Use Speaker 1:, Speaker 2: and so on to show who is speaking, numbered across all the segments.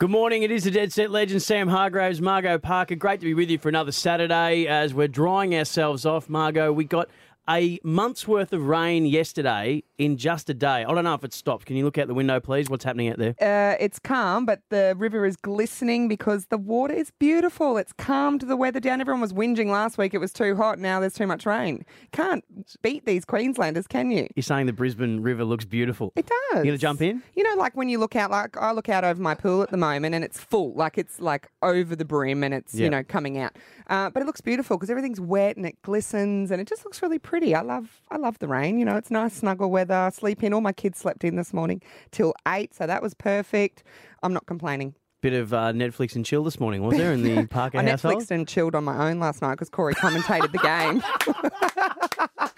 Speaker 1: Good morning. It is the Dead Set Legend, Sam Hargraves, Margot Parker. Great to be with you for another Saturday as we're drying ourselves off. Margot, we got a month's worth of rain yesterday in just a day. I don't know if it's stopped. Can you look out the window, please? What's happening out there?
Speaker 2: Uh, it's calm, but the river is glistening because the water is beautiful. It's calmed the weather down. Everyone was whinging last week. It was too hot. Now there's too much rain. Can't beat these Queenslanders, can you?
Speaker 1: You're saying the Brisbane River looks beautiful.
Speaker 2: It does.
Speaker 1: You going to jump in?
Speaker 2: You know, like when you look out, like I look out over my pool at the moment and it's full, like it's like over the brim and it's,
Speaker 1: Yeah.
Speaker 2: you know, coming out. Uh, but it looks beautiful because everything's wet and it glistens and it just looks really pretty. I love, I love the rain. You know, it's nice snuggle weather. Sleep in. All my kids slept in this morning till eight, so that was perfect. I'm not complaining.
Speaker 1: Bit of uh, Netflix and chill this morning, was there, in the Parker
Speaker 2: I
Speaker 1: household?
Speaker 2: Netflixed and chilled on my own last night because Corey commentated the game.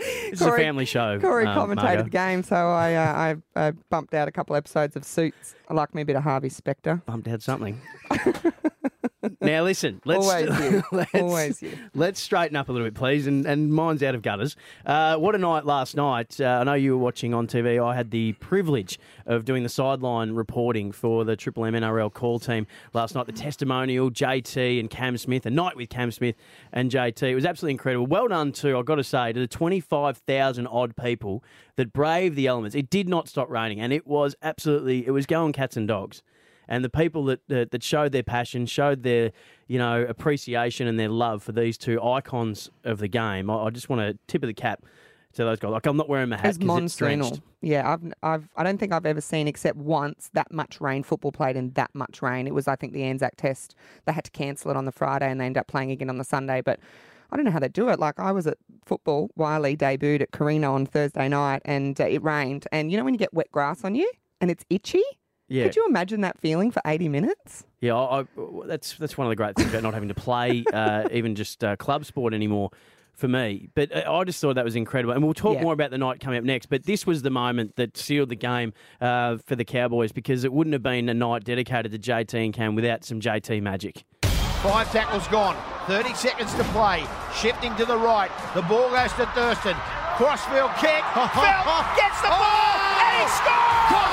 Speaker 1: Is a family show.
Speaker 2: Corey
Speaker 1: um,
Speaker 2: commentated the game, so I, uh, I I bumped out a couple episodes of Suits. I like me a bit of Harvey Specter.
Speaker 1: Bumped out something. now listen, let's
Speaker 2: Always you.
Speaker 1: let's,
Speaker 2: Always you.
Speaker 1: let's straighten up a little bit, please. And and mine's out of gutters. Uh, what a night last night! Uh, I know you were watching on TV. I had the privilege of doing the sideline reporting for the Triple M NRL call team last night. The testimonial, JT and Cam Smith, a night with Cam Smith and JT. It was absolutely incredible. Well done to I've got to say to the twenty five thousand odd people that braved the elements. It did not stop raining, and it was absolutely it was going cats and dogs and the people that, that that showed their passion, showed their you know appreciation and their love for these two icons of the game. I, I just want to tip of the cap to those guys. Like I'm not wearing my hat
Speaker 2: it's monsoonal. Yeah, I've, I've, I don't think I've ever seen except once that much rain, football played in that much rain. It was, I think, the Anzac Test. They had to cancel it on the Friday and they ended up playing again on the Sunday. But I don't know how they do it. Like I was at football, Wiley debuted at Carino on Thursday night, and uh, it rained. And you know when you get wet grass on you and it's itchy.
Speaker 1: Yeah,
Speaker 2: Could you imagine that feeling for 80 minutes?
Speaker 1: yeah. I, I, that's that's one of the great things about not having to play uh, even just uh, club sport anymore. For me, but uh, I just thought that was incredible, and we'll talk
Speaker 2: Yeah.
Speaker 1: more about the night coming up next. But this was the moment that sealed the game uh, for the Cowboys because it wouldn't have been a night dedicated to JT and Cam without some JT magic.
Speaker 3: Five tackles gone. 30 seconds to play. Shifting to the right. The ball goes to Thurston. Crossfield kick. Feldt gets the ball and he scores!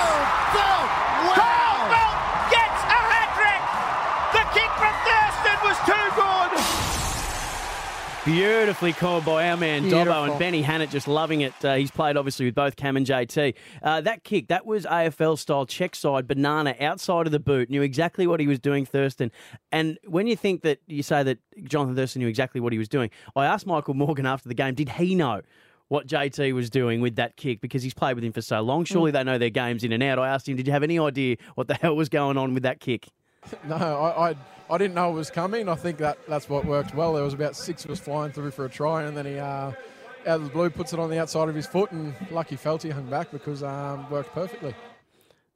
Speaker 1: Beautifully called by our man Dobbo
Speaker 2: Beautiful.
Speaker 1: and Benny Hannant, just loving it. Uh, he's played obviously with both Cam and JT. Uh, that kick, that was AFL style check side banana outside of the boot. Knew exactly what he was doing, Thurston. And when you think that you say that Jonathan Thurston knew exactly what he was doing, I asked Michael Morgan after the game, did he know? What JT was doing with that kick because he's played with him for so long. Surely they know their games in and out. I asked him, Did you have any idea what the hell was going on with that kick?
Speaker 4: No, I, I, I didn't know it was coming. I think that that's what worked well. There was about six of us flying through for a try, and then he, uh, out of the blue, puts it on the outside of his foot, and lucky Felty hung back because um, worked perfectly.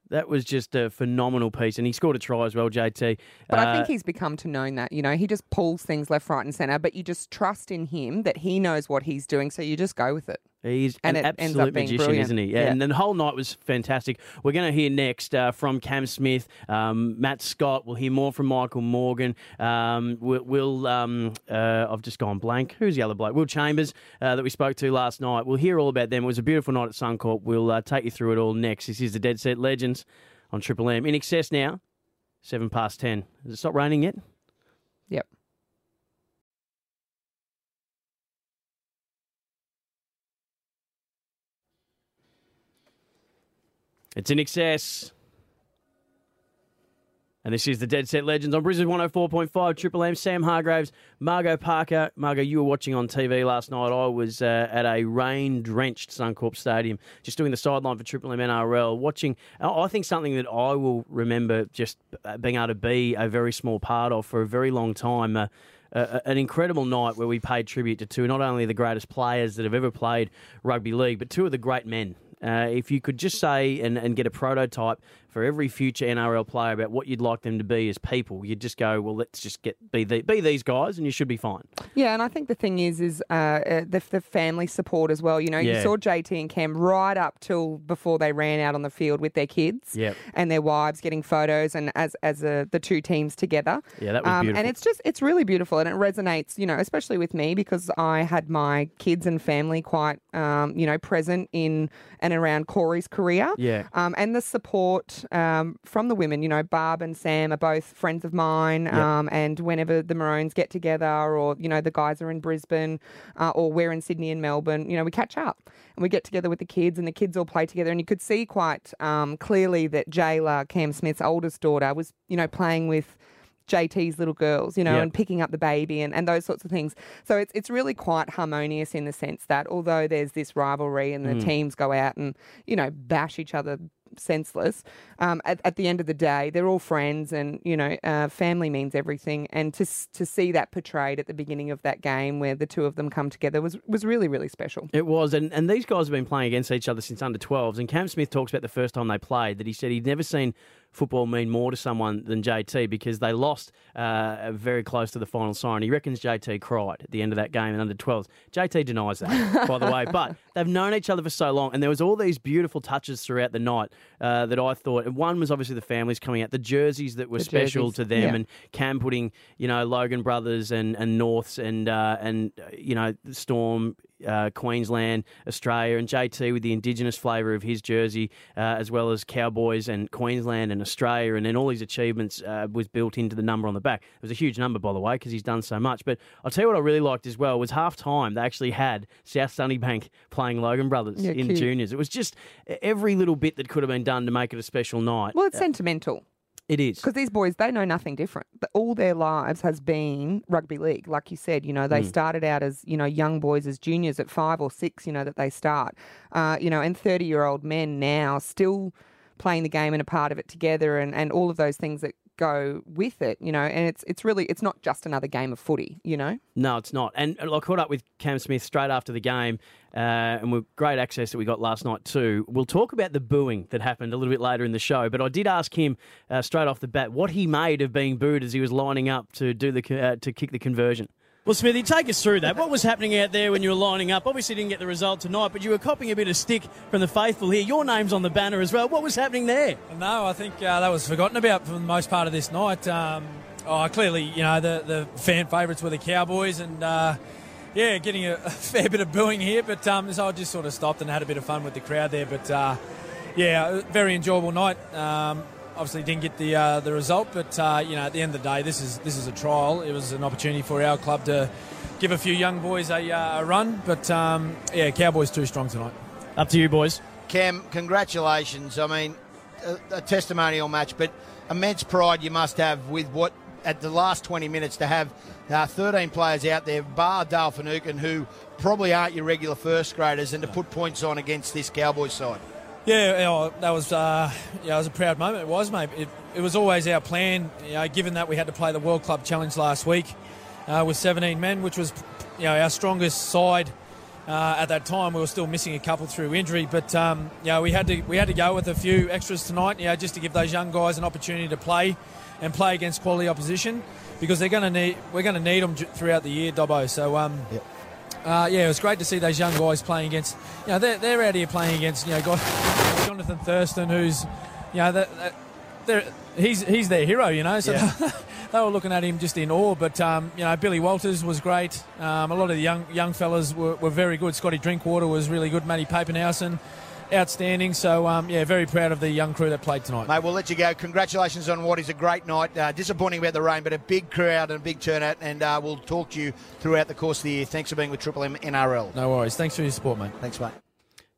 Speaker 1: That was just a phenomenal piece. And he scored a try as well, JT.
Speaker 2: But I
Speaker 1: Uh,
Speaker 2: think he's become to known that. You know, he just pulls things left, right, and centre, but you just trust in him that he knows what he's doing, so you just go with it.
Speaker 1: He's
Speaker 2: And
Speaker 1: an absolute magician,
Speaker 2: brilliant.
Speaker 1: isn't he?
Speaker 2: Yeah.
Speaker 1: And the whole night was fantastic. We're going to hear next uh, from Cam Smith, um, Matt Scott. We'll hear more from Michael Morgan. Um, we'll, we'll um, uh, I've just gone blank. Who's the other bloke? Will Chambers uh, that we spoke to last night. We'll hear all about them. It was a beautiful night at Suncorp. We'll uh, take you through it all next. This is the Dead Set Legends on Triple M. In excess now, seven past ten. Has it stopped raining yet?
Speaker 2: Yep.
Speaker 1: It's in excess. And this is the Dead Set Legends on Brisbane 104.5 Triple M. Sam Hargraves, Margot Parker. Margot, you were watching on TV last night. I was uh, at a rain drenched Suncorp Stadium, just doing the sideline for Triple M NRL, watching. I think something that I will remember just uh, being able to be a very small part of for a very long time. Uh, uh, an incredible night where we paid tribute to two, not only the greatest players that have ever played rugby league, but two of the great men. Uh, if you could just say and, and get a prototype for every future NRL player about what you'd like them to be as people, you'd just go, well, let's just get be the, be these guys, and you should be fine.
Speaker 2: Yeah, and I think the thing is, is uh, uh, the, the family support as well. You know, you saw JT and Cam right up till before they ran out on the field with their kids
Speaker 1: Yep.
Speaker 2: and their wives getting photos and as as uh, the two teams together. Um,
Speaker 1: Yeah, that was beautiful.
Speaker 2: And it's just it's really beautiful and it resonates, you know, especially with me because I had my kids and family quite, um, you know, present in and around Corey's career.
Speaker 1: Yeah.
Speaker 2: Um, and the support um, from the women. You know, Barb and Sam are both friends of mine, um, and whenever the Maroons get together, or you know, the guys are in Brisbane, uh, or we're in Sydney and Melbourne, you know, we catch up and we get together with the kids, and the kids all play together. And you could see quite um, clearly that Jayla, Cam Smith's oldest daughter, was you know playing with. JT's little girls, you know,
Speaker 1: Yep.
Speaker 2: and picking up the baby and, and those sorts of things. So it's it's really quite harmonious in the sense that although there's this rivalry and the teams go out and, you know, bash each other senseless, um, at, at the end of the day, they're all friends and, you know, uh, family means everything. And to, to see that portrayed at the beginning of that game where the two of them come together was, was really, really special.
Speaker 1: It was, and, and these guys have been playing against each other since under 12s. And Cam Smith talks about the first time they played that he said he'd never seen football mean more to someone than JT because they lost uh, very close to the final siren. He reckons JT cried at the end of that game in under 12s. JT denies that, by the way, but they've known each other for so long, and there was all these beautiful touches throughout the night uh, that I thought. And one was obviously the families coming out, the jerseys that were
Speaker 2: The
Speaker 1: special
Speaker 2: jerseys,
Speaker 1: to them,
Speaker 2: yeah.
Speaker 1: and Cam putting you know Logan Brothers and and Norths and uh, and uh, you know Storm. Uh, Queensland, Australia, and JT with the Indigenous flavour of his jersey, uh, as well as Cowboys and Queensland and Australia, and then all his achievements uh, was built into the number on the back. It was a huge number, by the way, because he's done so much. But I'll tell you what I really liked as well was half time. They actually had South Sunnybank playing Logan Brothers
Speaker 2: Yeah,
Speaker 1: in
Speaker 2: cute.
Speaker 1: juniors. It was just every little bit that could have been done to make it a special night.
Speaker 2: Well, it's sentimental.
Speaker 1: It is.
Speaker 2: Because these boys, they know nothing different. All their lives has been rugby league. Like you said, you know, they started out as, you know, young boys, as juniors at five or six, you know, that they start. Uh, you know, and 30 year old men now still playing the game and a part of it together and, and all of those things that go with it, you know. And it's it's really, it's not just another game of footy, you know.
Speaker 1: No, it's not. And I caught up with Cam Smith straight after the game, uh, and with great access that we got last night too. We'll talk about the booing that happened a little bit later in the show, but I did ask him uh, straight off the bat what he made of being booed as he was lining up to do the uh, to kick the conversion.
Speaker 5: Well, Smithy, take us through that. What was happening out there when you were lining up? Obviously, didn't get the result tonight, but you were copying a bit of stick from the faithful here. Your name's on the banner as well. What was happening there?
Speaker 6: No, I think uh, that was forgotten about for the most part of this night. Um, oh, clearly, you know, the, the fan favourites were the Cowboys, and uh, yeah, getting a, a fair bit of booing here. But um, so I just sort of stopped and had a bit of fun with the crowd there. But uh, yeah, very enjoyable night. Um, obviously, didn't get the uh, the result, but uh, you know, at the end of the day, this is this is a trial. It was an opportunity for our club to give a few young boys a, uh, a run. But um, yeah, Cowboys too strong tonight.
Speaker 5: Up to you, boys.
Speaker 3: Cam, congratulations. I mean, a, a testimonial match, but immense pride you must have with what at the last 20 minutes to have uh, 13 players out there, bar Dale Finucane, who probably aren't your regular first graders, and to put points on against this Cowboys side.
Speaker 6: Yeah, you know, that was uh, yeah, it was a proud moment. It was, mate. It, it was always our plan. You know, given that we had to play the World Club Challenge last week uh, with 17 men, which was you know our strongest side uh, at that time. We were still missing a couple through injury, but um, you know, we had to we had to go with a few extras tonight. You know, just to give those young guys an opportunity to play and play against quality opposition because they're going to need we're going to need them throughout the year, Dobbo. So. Um, uh, yeah, it was great to see those young guys playing against. You know, they're, they're out here playing against. You know, guys, Jonathan Thurston, who's, you know, that, that, they're, he's he's their hero. You know, so they were looking at him just in awe. But um, you know, Billy Walters was great. Um, a lot of the young young fellas were, were very good. Scotty Drinkwater was really good. Matty Papenhuyzen, outstanding. So um, yeah, very proud of the young crew that played tonight.
Speaker 3: Mate, we'll let you go. Congratulations on what is a great night. Uh, disappointing about the rain, but a big crowd and a big turnout, and uh, we'll talk to you throughout the course of the year. Thanks for being with Triple M NRL.
Speaker 6: No worries. Thanks for your support, mate.
Speaker 3: Thanks, mate.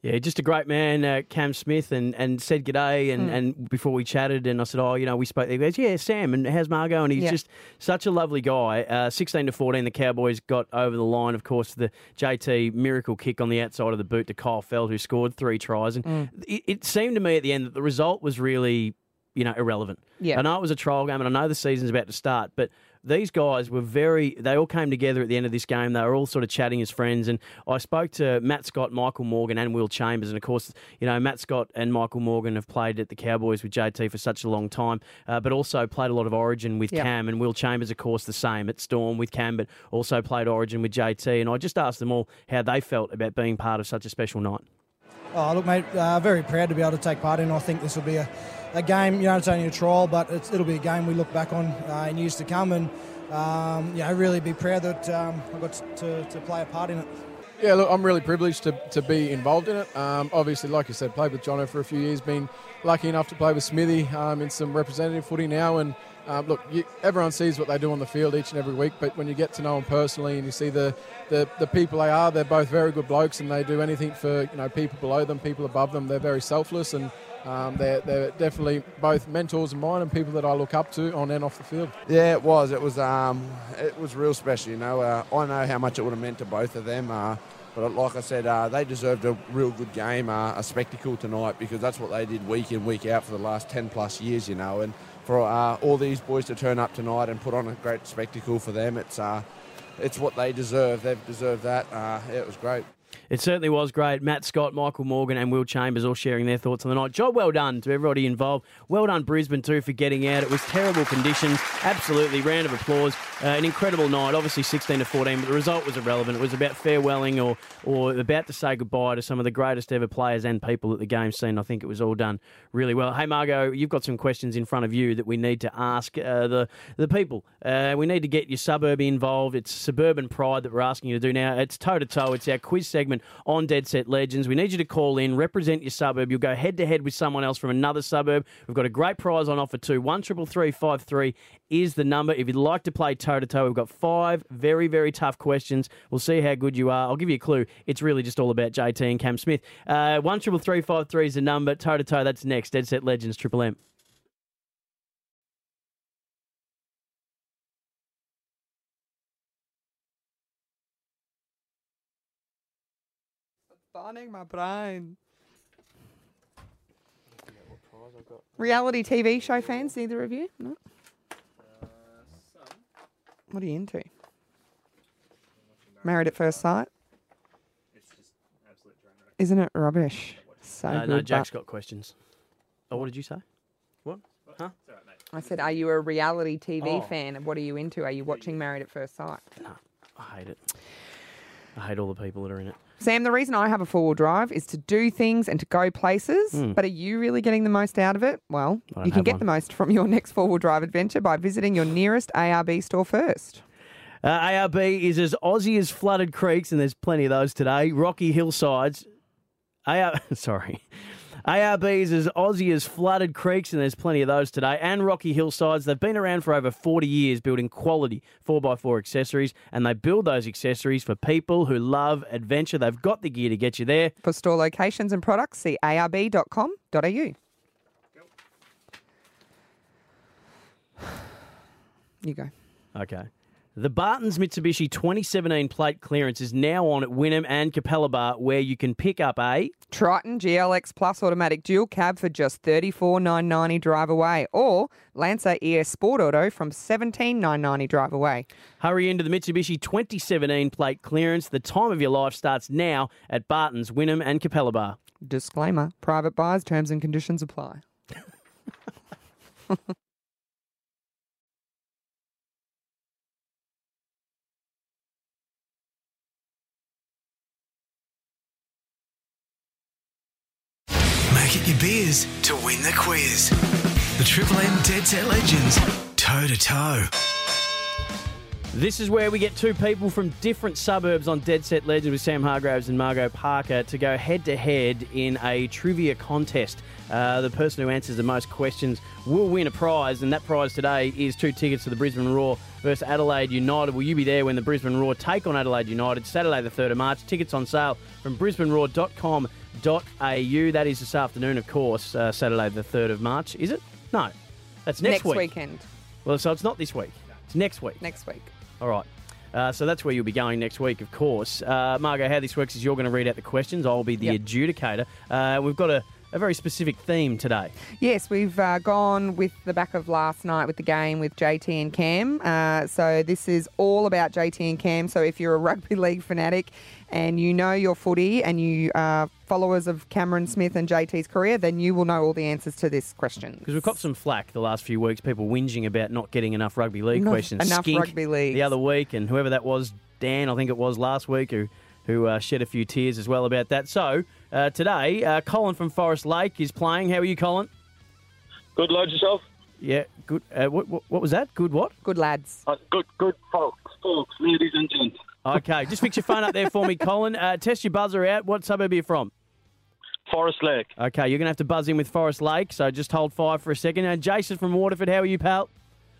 Speaker 1: Yeah, just a great man, uh, Cam Smith, and, and said g'day. And, and before we chatted, and I said, Oh, you know, we spoke. He goes, Yeah, Sam, and how's Margot? And he's
Speaker 2: Yeah.
Speaker 1: just such a lovely guy. Uh, 16 to 14, the Cowboys got over the line, of course, the JT miracle kick on the outside of the boot to Kyle Feldt, who scored three tries. And it, it seemed to me at the end that the result was really, you know, irrelevant.
Speaker 2: Yeah.
Speaker 1: I know it was a trial game, and I know the season's about to start, but these guys were very, they all came together at the end of this game. They were all sort of chatting as friends. And I spoke to Matt Scott, Michael Morgan, and Will Chambers. And of course, you know, Matt Scott and Michael Morgan have played at the Cowboys with JT for such a long time, uh, but also played a lot of Origin with
Speaker 2: Yeah.
Speaker 1: Cam. And Will Chambers, of course, the same at Storm with Cam, but also played Origin with JT. And I just asked them all how they felt about being part of such a special night.
Speaker 7: Oh, look, mate, uh, very proud to be able to take part in. I think this will be a, a game, you know, it's only a trial, but it'll be a game we look back on uh, in years to come and, um, you know, really be proud that um, I got to, to play a part in it.
Speaker 4: Yeah, look, I'm really privileged to, to be involved in it. Um, obviously, like you said, played with Jono for a few years, been lucky enough to play with Smithy um, in some representative footy now. And um, look, you, everyone sees what they do on the field each and every week, but when you get to know them personally and you see the, the, the people they are, they're both very good blokes and they do anything for you know people below them, people above them. They're very selfless and um, they're, they're definitely both mentors of mine and people that I look up to on and off the field.
Speaker 8: Yeah, it was. It was. Um, it was real special. You know, uh, I know how much it would have meant to both of them. Uh, but like I said, uh, they deserved a real good game, uh, a spectacle tonight because that's what they did week in, week out for the last 10 plus years, you know. And for uh, all these boys to turn up tonight and put on a great spectacle for them, it's uh, it's what they deserve. They've deserved that. Uh, yeah, it was great.
Speaker 1: It certainly was great. Matt Scott, Michael Morgan, and Will Chambers all sharing their thoughts on the night. Job well done to everybody involved. Well done, Brisbane, too, for getting out. It was terrible conditions. Absolutely. Round of applause. Uh, an incredible night. Obviously 16 to 14, but the result was irrelevant. It was about farewelling or, or about to say goodbye to some of the greatest ever players and people at the game scene. I think it was all done really well. Hey, Margot, you've got some questions in front of you that we need to ask uh, the, the people. Uh, we need to get your suburb involved. It's suburban pride that we're asking you to do now. It's toe to toe. It's our quiz segment on Dead Set Legends. We need you to call in, represent your suburb. You'll go head to head with someone else from another suburb. We've got a great prize on offer too. One triple three five three is the number. If you'd like to play toe to toe, we've got five very very tough questions. We'll see how good you are. I'll give you a clue. It's really just all about JT and Cam Smith. Uh, one triple three five three is the number. Toe to toe. That's next. Dead Set Legends Triple M.
Speaker 2: Burning my brain. Reality TV show fans, neither of you? No. What are you into? Married at First Sight. Isn't it rubbish? So
Speaker 1: Uh,
Speaker 2: good.
Speaker 1: no, Jack's got questions. Oh, what did you say? What? Huh?
Speaker 2: I said, are you a reality TV
Speaker 1: Oh.
Speaker 2: fan? And what are you into? Are you watching Married at First Sight?
Speaker 1: No, I hate it. I hate all the people that are in it.
Speaker 2: Sam, the reason I have a four wheel drive is to do things and to go places. But are you really getting the most out of it? Well, you can get
Speaker 1: one.
Speaker 2: the most from your next four wheel drive adventure by visiting your nearest ARB store first.
Speaker 1: Uh, ARB is as Aussie as flooded creeks, and there's plenty of those today. Rocky hillsides. AR, sorry. ARB is as Aussie as flooded creeks, and there's plenty of those today. And Rocky hillsides. They've been around for over 40 years building quality 4x4 accessories, and they build those accessories for people who love adventure. They've got the gear to get you there.
Speaker 2: For store locations and products, see arb.com.au. You go.
Speaker 1: Okay. The Barton's Mitsubishi 2017 plate clearance is now on at Wynnum and Capalaba, where you can pick up a
Speaker 2: Triton GLX Plus automatic dual cab for just thirty four nine ninety drive away, or Lancer ES Sport Auto from seventeen nine ninety drive away.
Speaker 1: Hurry into the Mitsubishi 2017 plate clearance. The time of your life starts now at Barton's, Wynnum and Capalaba.
Speaker 2: Disclaimer: Private buyers terms and conditions apply.
Speaker 9: It your beers to win the quiz. The Triple M Dead Set Legends, toe to toe.
Speaker 1: This is where we get two people from different suburbs on Dead Set Legends with Sam Hargraves and Margot Parker to go head to head in a trivia contest. Uh, the person who answers the most questions will win a prize, and that prize today is two tickets to the Brisbane Roar versus Adelaide United. Will you be there when the Brisbane Roar take on Adelaide United Saturday, the 3rd of March? Tickets on sale from brisbaneroar.com.au. That is this afternoon, of course, uh, Saturday, the 3rd of March. Is it? No, that's next,
Speaker 2: Next
Speaker 1: week.
Speaker 2: weekend.
Speaker 1: Well, so it's not this week, it's next week.
Speaker 2: Next week.
Speaker 1: All right. Uh, so that's where you'll be going next week, of course. Uh, Margot, how this works is you're going to read out the questions. I'll be the
Speaker 2: Yep.
Speaker 1: adjudicator. Uh, we've got a, a very specific theme today.
Speaker 2: Yes, we've uh, gone with the back of last night with the game with JT and Cam. Uh, so this is all about JT and Cam. So if you're a rugby league fanatic and you know your footy and you are followers of Cameron Smith and JT's career, then you will know all the answers to this question.
Speaker 1: Because we've got some flack the last few weeks, people whinging about not getting enough rugby league
Speaker 2: Not
Speaker 1: questions.
Speaker 2: enough
Speaker 1: Skink
Speaker 2: rugby leagues.
Speaker 1: The other week, and whoever that was, Dan, I think it was last week, who, who uh, shed a few tears as well about that. So uh, today, uh, Colin from Forest Lake is playing. How are you, Colin?
Speaker 10: Good load yourself.
Speaker 1: Yeah, good. Uh, what, what, what was that? Good what?
Speaker 2: Good lads.
Speaker 10: Uh, good, good folks, folks, ladies and gents.
Speaker 1: Okay, just fix your phone up there for me, Colin. Uh, test your buzzer out. What suburb are you from?
Speaker 10: Forest Lake.
Speaker 1: Okay, you're going to have to buzz in with Forest Lake, so just hold fire for a second. And Jason from Waterford, how are you, pal?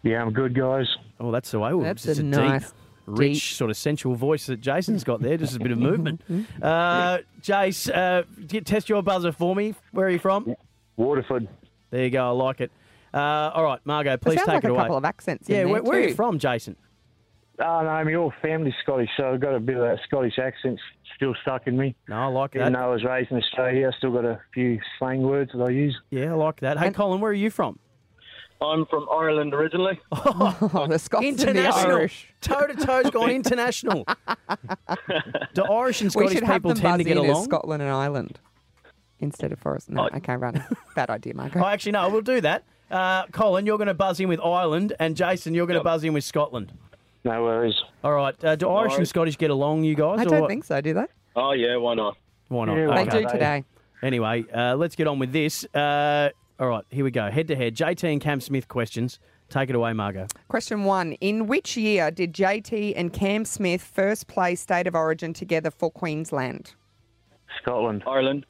Speaker 11: Yeah, I'm good, guys.
Speaker 1: Oh, that's the way. Ooh,
Speaker 2: That's
Speaker 1: just
Speaker 2: a
Speaker 1: deep,
Speaker 2: nice,
Speaker 1: rich,
Speaker 2: deep-
Speaker 1: sort of sensual voice that Jason's got there. Just a bit of movement. Uh, Jace, uh, get- test your buzzer for me. Where are you from?
Speaker 11: Waterford.
Speaker 1: There you go. I like it. Uh, all right, Margot, please
Speaker 2: sounds
Speaker 1: take
Speaker 2: like
Speaker 1: it
Speaker 2: a couple of accents in
Speaker 1: Yeah,
Speaker 2: there
Speaker 1: where, where are you from, Jason?
Speaker 11: Oh, no, my whole family's Scottish, so I've got a bit of that Scottish accent still stuck in me.
Speaker 1: No, I like that.
Speaker 11: Even though I was raised in Australia, I still got a few slang words that I use.
Speaker 1: Yeah, I like that. Hey, Colin, where are you from?
Speaker 10: I'm from Ireland originally.
Speaker 2: Oh, the Scots and the
Speaker 1: International.
Speaker 2: Irish.
Speaker 1: Toe to toe's gone international. Do Irish and
Speaker 2: We
Speaker 1: Scottish
Speaker 2: should have
Speaker 1: people
Speaker 2: them
Speaker 1: tend to
Speaker 2: buzz
Speaker 1: get
Speaker 2: in as
Speaker 1: along?
Speaker 2: Scotland and Ireland instead of Forest. No, I... okay, right. Bad idea, Marco.
Speaker 1: Oh, actually, no, we'll do that. Uh, Colin, you're going to buzz in with Ireland, and Jason, you're going to
Speaker 10: Yep.
Speaker 1: buzz in with Scotland.
Speaker 11: No worries.
Speaker 1: All right. Uh, do Irish and. Scottish get along, you guys?
Speaker 2: I don't
Speaker 1: what?
Speaker 2: think so, do they?
Speaker 10: Oh yeah, why not?
Speaker 1: Why not?
Speaker 11: Yeah,
Speaker 2: They
Speaker 1: Okay.
Speaker 2: do today.
Speaker 1: Anyway, uh, let's get on with this. Uh, all right, here we go. Head to head. JT and Cam Smith questions. Take it away, Margot.
Speaker 2: Question one. In which year did JT and Cam Smith first play State of Origin together for Queensland?
Speaker 11: Scotland.
Speaker 10: Ireland.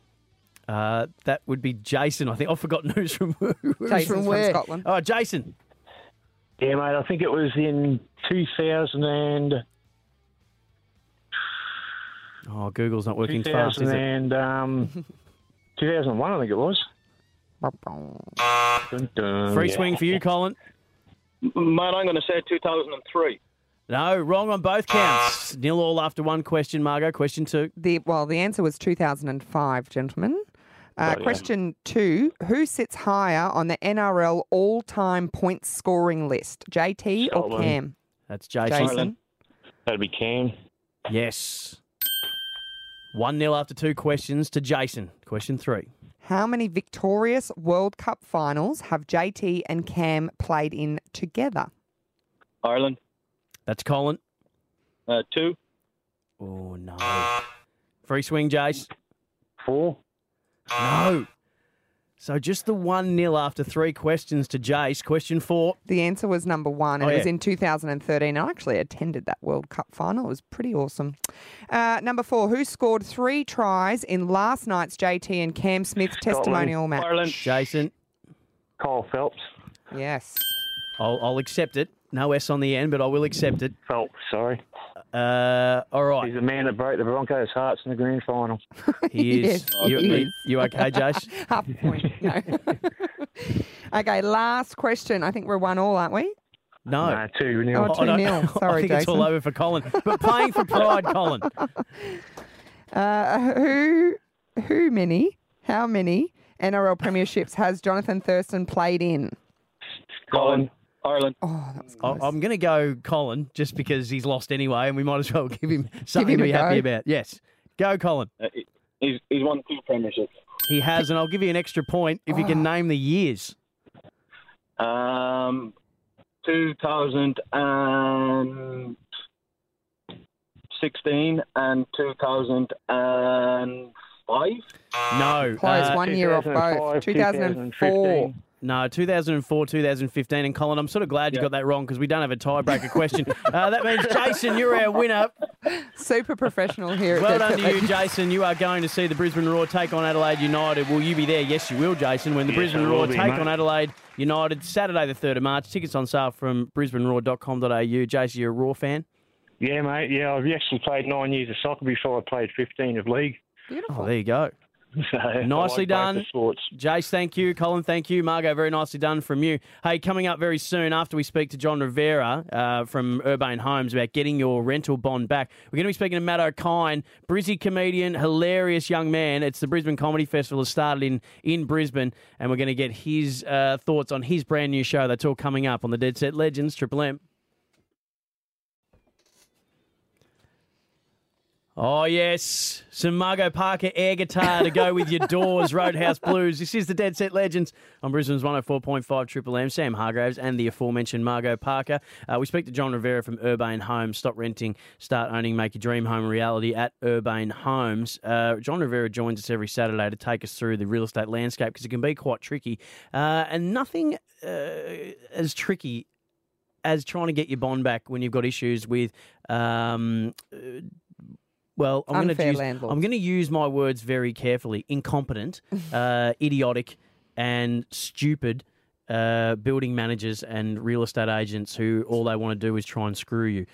Speaker 1: Uh, that would be Jason, I think. I forgot news from who. Who's
Speaker 2: Jason's
Speaker 1: from
Speaker 2: from? Scotland.
Speaker 1: Oh, Jason.
Speaker 11: Yeah, mate, I think it was in 2000 and,
Speaker 1: Oh, Google's not working fast,
Speaker 11: 2000
Speaker 1: is it?
Speaker 11: and um, 2001, I think it was. Dun, dun.
Speaker 1: Free swing for you, Colin.
Speaker 10: Mate, I'm going to say 2003.
Speaker 1: No, wrong on both counts. Nil all after one question, Margot. Question two.
Speaker 2: The well, the answer was 2005, gentlemen. Uh,
Speaker 11: Right, yeah.
Speaker 2: question two: Who sits higher on the NRL all-time points scoring list, JT or
Speaker 11: Scotland.
Speaker 2: Cam?
Speaker 1: That's Jason.
Speaker 2: Jason.
Speaker 11: That'd be Cam.
Speaker 1: Yes. 1 0 after two questions to Jason. Question three.
Speaker 2: How many victorious World Cup finals have JT and Cam played in together?
Speaker 10: Ireland.
Speaker 1: That's Colin.
Speaker 10: Uh, two.
Speaker 1: Oh, no. Free swing, Jace.
Speaker 11: Four.
Speaker 1: No. So just the 1 0 after three questions to Jace. Question four.
Speaker 2: The answer was number one, and
Speaker 1: Oh,
Speaker 2: it was
Speaker 1: yeah.
Speaker 2: in 2013. I actually attended that World Cup final. It was pretty awesome. Uh, number four, who scored three tries in last night's JT and Cam Smith testimonial match?
Speaker 10: Ireland.
Speaker 1: Jason,
Speaker 11: Kyle Phelps.
Speaker 2: Yes.
Speaker 1: I'll, I'll accept it. No S on the end, but I will accept it.
Speaker 11: Phelps, sorry.
Speaker 1: Uh, all right.
Speaker 11: He's the man that broke the Broncos' hearts in the grand final.
Speaker 1: He is.
Speaker 2: Yes,
Speaker 1: you,
Speaker 2: he is.
Speaker 1: you okay, Jace?
Speaker 2: Half point. No. okay, last question. I think we're one all, aren't we?
Speaker 1: No.
Speaker 11: No, two nil.
Speaker 2: Oh,
Speaker 1: I don't-
Speaker 2: 2-0. Sorry,
Speaker 1: I think it's all over for Colin. But playing for pride, Colin.
Speaker 2: Uh, who, who many, how many NRL premierships has Jonathan Thurston played in?
Speaker 10: Colin. Ireland.
Speaker 2: Oh, that was
Speaker 1: I-
Speaker 2: close.
Speaker 1: I'm going to go Colin just because he's lost anyway, and we might as well give him something
Speaker 2: him
Speaker 1: to be
Speaker 2: a
Speaker 1: happy about. Yes. Go, Colin.
Speaker 10: Uh, he- he's, he's won two premierships.
Speaker 1: He has, and I'll give you an extra point if you can name the years.
Speaker 10: Um, 2016 and 2005.
Speaker 1: No.
Speaker 2: Close,
Speaker 1: uh,
Speaker 2: one year off both. 2004.
Speaker 11: 2015.
Speaker 1: No, 2004, 2015. And Colin, I'm sort of glad you got that wrong because we don't have a tiebreaker question. Uh, that means, Jason, you're our winner.
Speaker 2: Super professional here.
Speaker 1: Well done to you, Jason. You are going to see the Brisbane Roar take on Adelaide United. Will you be there? Yes, you will, Jason. When the
Speaker 11: Yes,
Speaker 1: Brisbane
Speaker 11: I
Speaker 1: Roar
Speaker 11: be,
Speaker 1: take
Speaker 11: mate.
Speaker 1: on Adelaide United, Saturday the 3rd of March. Tickets on sale from brisbaneroar.com.au. Jason, you're a Roar fan?
Speaker 11: Yeah, mate. Yeah, I've actually played nine years of soccer before I played 15 of league. Beautiful.
Speaker 1: Oh, there you go.
Speaker 11: So
Speaker 1: Nicely done. Jace, thank you. Colin, thank you. Margot, very nicely done from you. Hey, coming up very soon after we speak to Jon Rivera uh, from Urbane Homes about getting your rental bond back, we're going to be speaking to Matt Okine, Brizzy comedian, hilarious young man. It's the Brisbane Comedy Festival has started in, in Brisbane, and we're going to get his uh, thoughts on his brand new show. That's all coming up on the Dead Set Legends, Triple M. Oh, yes. Some Margot Parker air guitar to go with your doors, Roadhouse Blues. This is the Dead Set Legends on Brisbane's 104.5 Triple M. Sam Hargraves and the aforementioned Margot Parker. Uh, we speak to Jon Rivera from Urbane Homes. Stop renting, start owning, make your dream home a reality at Urbane Homes. Uh, Jon Rivera joins us every Saturday to take us through the real estate landscape because it can be quite tricky. Uh, and nothing uh, as tricky as trying to get your bond back when you've got issues with um, uh, Well, I'm going to use
Speaker 2: landlords.
Speaker 1: I'm going to use my words very carefully. Incompetent, uh, idiotic, and stupid uh, building managers and real estate agents who all they want to do is try and screw you.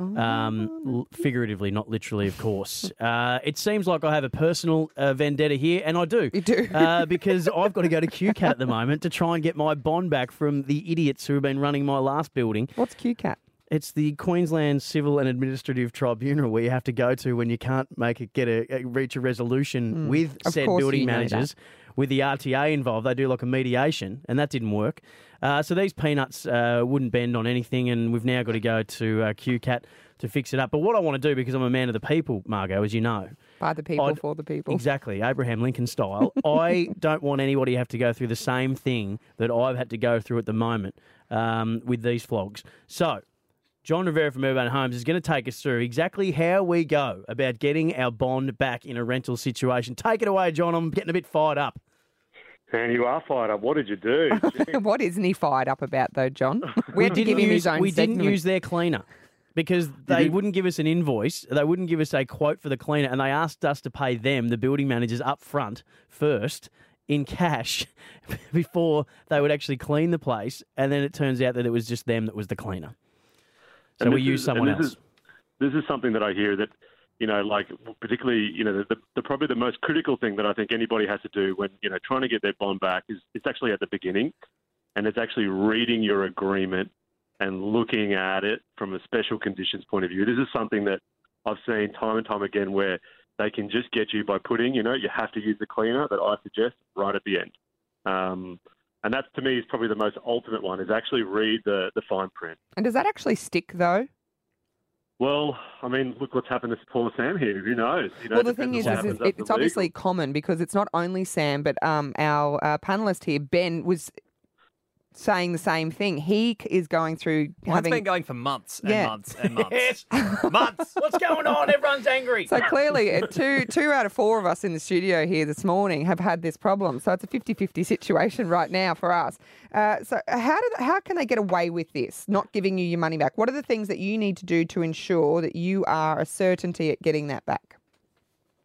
Speaker 1: Um, l- figuratively, not literally, of course. Uh, it seems like I have a personal uh, vendetta here, and I do.
Speaker 2: You do.
Speaker 1: uh, because I've got to go to QCAT at the moment to try and get my bond back from the idiots who have been running my last building.
Speaker 2: What's QCAT?
Speaker 1: It's the Queensland Civil and Administrative Tribunal where you have to go to when you can't make it get a, reach a resolution
Speaker 2: Mm.
Speaker 1: with
Speaker 2: Of
Speaker 1: said building managers. With the RTA involved, they do like a mediation, and that didn't work. Uh, so these peanuts uh, wouldn't bend on anything, and we've now got to go to uh, QCAT to fix it up. But what I want to do, because I'm a man of the people, Margot, as you know,
Speaker 2: By the people,
Speaker 1: I'd-
Speaker 2: for the people.
Speaker 1: Exactly, Abraham Lincoln style. I don't want anybody to have to go through the same thing that I've had to go through at the moment um, with these flogs. So, Jon Rivera from Urbane Homes is going to take us through exactly how we go about getting our bond back in a rental situation. Take it away, John. I'm getting a bit fired up.
Speaker 12: And you are fired up. What did you do?
Speaker 2: what isn't he fired up about, though, John? We had to give him
Speaker 1: use,
Speaker 2: his own
Speaker 1: we didn't use their cleaner because they wouldn't give us an invoice. They wouldn't give us a quote for the cleaner, and they asked us to pay them, the building managers, up front first in cash before they would actually clean the place. And then it turns out that it was just them that was the cleaner. So
Speaker 12: And
Speaker 1: we use
Speaker 12: is-
Speaker 1: someone else.
Speaker 12: this Is, this is something that I hear that, you know, like particularly, you know, the, the, the probably the most critical thing that I think anybody has to do when, you know, trying to get their bond back is it's actually at the beginning, and it's actually reading your agreement and looking at it from a special conditions point of view. This is something that I've seen time and time again where they can just get you by putting, you know, you have to use the cleaner that I suggest right at the end. Um, and that to me is probably the most ultimate one is actually read the, the fine print.
Speaker 2: And does that actually stick, though?
Speaker 12: Well, I mean, look what's happened to poor Sam here. Who knows? You know,
Speaker 2: well, the thing is, is
Speaker 12: happens
Speaker 2: it's obviously
Speaker 12: legal.
Speaker 2: common because it's not only Sam, but um, our uh, panelist here, Ben, was saying the same thing. He is going through
Speaker 13: Well,
Speaker 2: having.
Speaker 13: it's been going for months and
Speaker 2: Yeah.
Speaker 13: months and months.
Speaker 1: Yes.
Speaker 13: months.
Speaker 1: What's going on? Everyone's angry.
Speaker 2: So clearly, uh, two two out of four of us in the studio here this morning have had this problem. So it's a 50-50 situation right now for us. Uh, so how do how can they get away with this, not giving you your money back? What are the things that you need to do to ensure that you are a certainty at getting that back?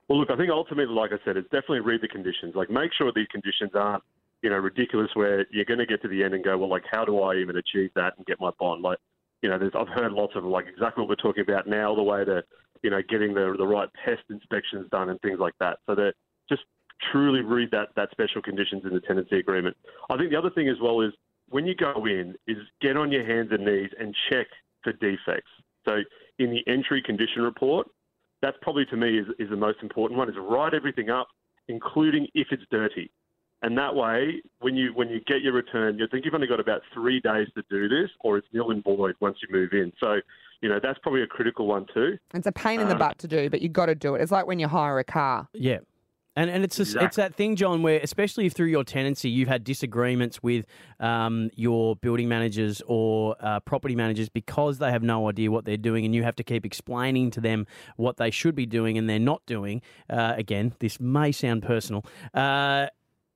Speaker 12: Well, look, I think ultimately, like I said, it's definitely read the conditions. Like, make sure these conditions aren't, you know, ridiculous where you're going to get to the end and go, well, like, how do I even achieve that and get my bond? Like, you know, there's, I've heard lots of like exactly what we're talking about now, the way to, you know, getting the the right pest inspections done and things like that. So that just truly read that that special conditions in the tenancy agreement. I think the other thing as well is when you go in is get on your hands and knees and check for defects. So in the entry condition report, that's probably to me is, is the most important one is write everything up, including if it's dirty. And that way, when you when you get your return, you think you've only got about three days to do this, or it's nil and void once you move in. So, you know, that's probably a critical one too.
Speaker 2: It's a pain in the
Speaker 12: Um,
Speaker 2: butt to do, but you've got to do it. It's like when you hire a car.
Speaker 1: Yeah. And, and it's a, it's that thing, John, where especially if through your tenancy you've had disagreements with um, your building managers or uh, property managers because they have no idea what they're doing, and you have to keep explaining to them what they should be doing and they're not doing. Uh, again, this may sound personal. Uh,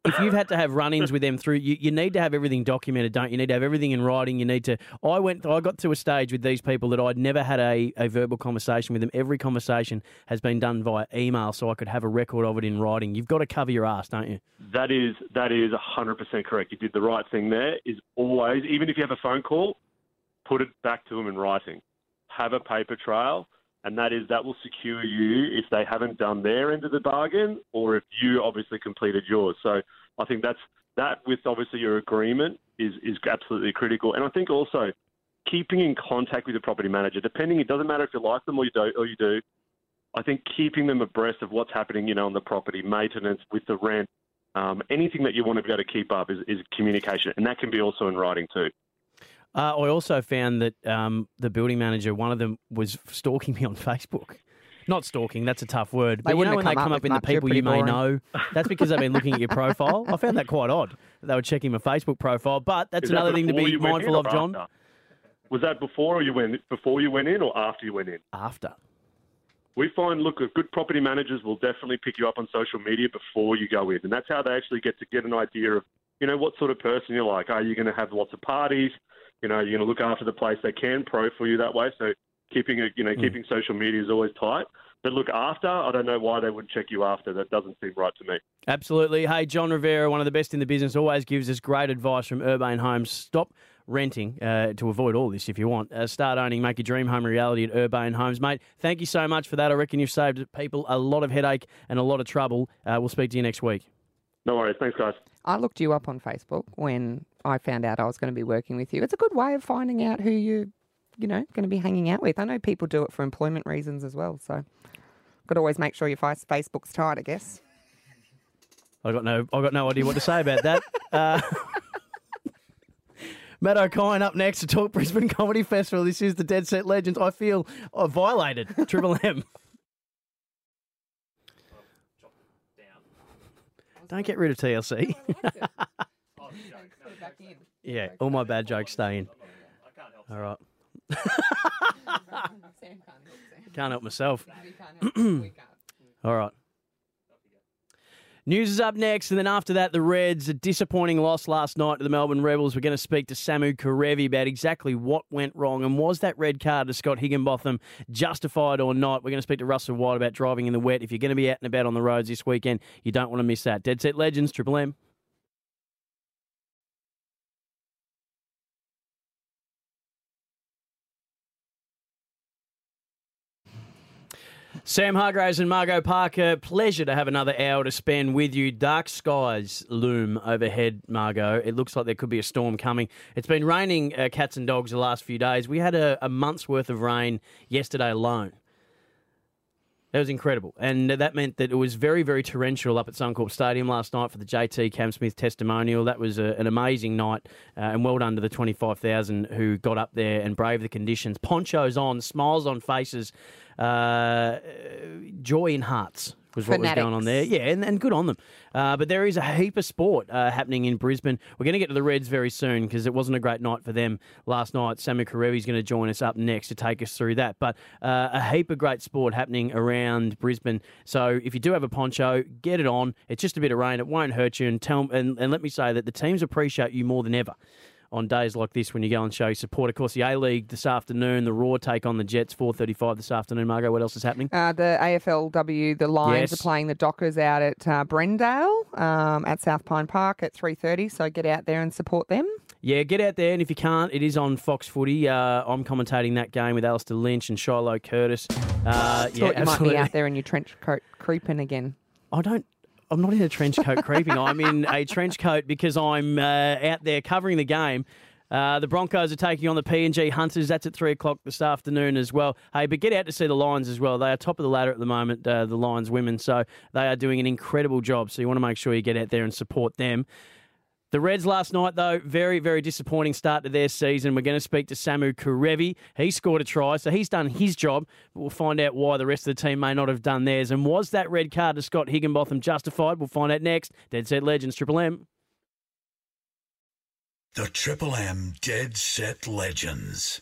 Speaker 1: if you've had to have run-ins with them through, you, you need to have everything documented, don't you? You need to have everything in writing. You need to. I went. I got to a stage with these people that I'd never had a, a verbal conversation with them. Every conversation has been done via email, so I could have a record of it in writing. You've got to cover your ass, don't you?
Speaker 12: That is that is hundred percent correct. You did the right thing there. Is always even if you have a phone call, put it back to them in writing. Have a paper trail, and that is that will secure you if they haven't done their end of the bargain, or if you obviously completed yours. So I think that's that with obviously your agreement is is absolutely critical. And I think also keeping in contact with the property manager, depending it doesn't matter if you like them or you don't or you do. I think keeping them abreast of what's happening, you know, on the property, maintenance with the rent, um, anything that you want to be able to keep up is, is communication, and that can be also in writing too.
Speaker 1: Uh, I also found that um, the building manager, one of them, was stalking me on Facebook. Not stalking, that's a tough word.
Speaker 2: They
Speaker 1: But you know when
Speaker 2: have
Speaker 1: they
Speaker 2: come
Speaker 1: come
Speaker 2: up
Speaker 1: up
Speaker 2: with
Speaker 1: in the people you
Speaker 2: pretty
Speaker 1: may
Speaker 2: boring.
Speaker 1: know, that's because they've been looking at your profile. I found that quite odd. They were checking my Facebook profile, but that's
Speaker 12: Is that
Speaker 1: another thing to be mindful of, John.
Speaker 12: after? Was that before you went before you went in or after you went in?
Speaker 1: After.
Speaker 12: We find, look, good property managers will definitely pick you up on social media before you go in, and that's how they actually get to get an idea of, you know, what sort of person you're like. Are you going to have lots of parties? You know, you're going to look after the place. They can pro for you that way. So keeping it, you know,
Speaker 1: Mm.
Speaker 12: keeping social media is always tight. But look, after I don't know why they wouldn't check you after. That doesn't seem right to me.
Speaker 1: Absolutely. Hey, Jon Rivera, one of the best in the business, always gives us great advice from Urbane Homes. Stop renting uh, to avoid all this if you want. Uh, start owning, make your dream home a reality at Urbane Homes. Mate, thank you so much for that. I reckon you've saved people a lot of headache and a lot of trouble. Uh, we'll speak to you next week.
Speaker 12: No worries. Thanks, guys.
Speaker 2: I looked you up on Facebook when I found out I was going to be working with you. It's a good way of finding out who you, you know, going to be hanging out with. I know people do it for employment reasons as well, so got to always make sure your face- Facebook's tight, I guess.
Speaker 1: I got no, I got no idea what to say about that. Uh, Matt Okine up next to talk Brisbane Comedy Festival. This is the Dead Set Legends. I feel uh, violated. Triple M. Don't get rid of TLC. yeah, all my bad jokes stay in. All right. Can't help myself. All right. News is up next, and then after that, the Reds. A disappointing loss last night to the Melbourne Rebels. We're going to speak to Samu Kerevi about exactly what went wrong and was that red card to Scott Higginbotham justified or not. We're going to speak to Russell White about driving in the wet. If you're going to be out and about on the roads this weekend, you don't want to miss that. Dead Set Legends, Triple M. Sam Hargraves and Margot Parker, pleasure to have another hour to spend with you. Dark skies loom overhead, Margot. It looks like there could be a storm coming. It's been raining uh, cats and dogs the last few days. We had a, a month's worth of rain yesterday alone. That was incredible. And that meant that it was very, very torrential up at Suncorp Stadium last night for the JT Cam Smith testimonial. That was a, an amazing night, uh, and well done to the 25,000 who got up there and braved the conditions. Ponchos on, smiles on faces, uh, joy in hearts was what was going on there. Yeah, and, and good on them. Uh, but there is a heap of sport uh, happening in Brisbane. We're going to get to the Reds very soon because it wasn't a great night for them last night. Sammy Kerevi is going to join us up next to take us through that. But uh, a heap of great sport happening around Brisbane. So if you do have a poncho, get it on. It's just a bit of rain. It won't hurt you. And tell and, and let me say that the teams appreciate you more than ever on days like this when you go and show your support. Of course, the A League this afternoon, the Roar take on the Jets, four thirty-five this afternoon. Margot, what else is happening?
Speaker 2: Uh, the AFLW, the Lions
Speaker 1: Yes.
Speaker 2: are playing the Dockers out at uh, Brendale um, at South Pine Park at 3.30, so get out there and support them.
Speaker 1: Yeah, get out there, and if you can't, it is on Fox Footy. Uh, I'm commentating that game with Alistair Lynch and Shiloh Curtis. Uh, yeah,
Speaker 2: you might be out there in your trench coat creeping again.
Speaker 1: I don't. I'm not in a trench coat creeping. I'm in a trench coat because I'm uh, out there covering the game. Uh, the Broncos are taking on the PNG Hunters. That's at three o'clock this afternoon as well. Hey, but get out to see the Lions as well. They are top of the ladder at the moment, uh, the Lions women. So they are doing an incredible job. So you want to make sure you get out there and support them. The Reds last night, though, very, very disappointing start to their season. We're going to speak to Samu Kerevi. He scored a try, so he's done his job. But we'll find out why the rest of the team may not have done theirs. And was that red card to Scott Higginbotham justified? We'll find out next. Dead Set Legends, Triple M.
Speaker 9: The Triple M Dead Set Legends.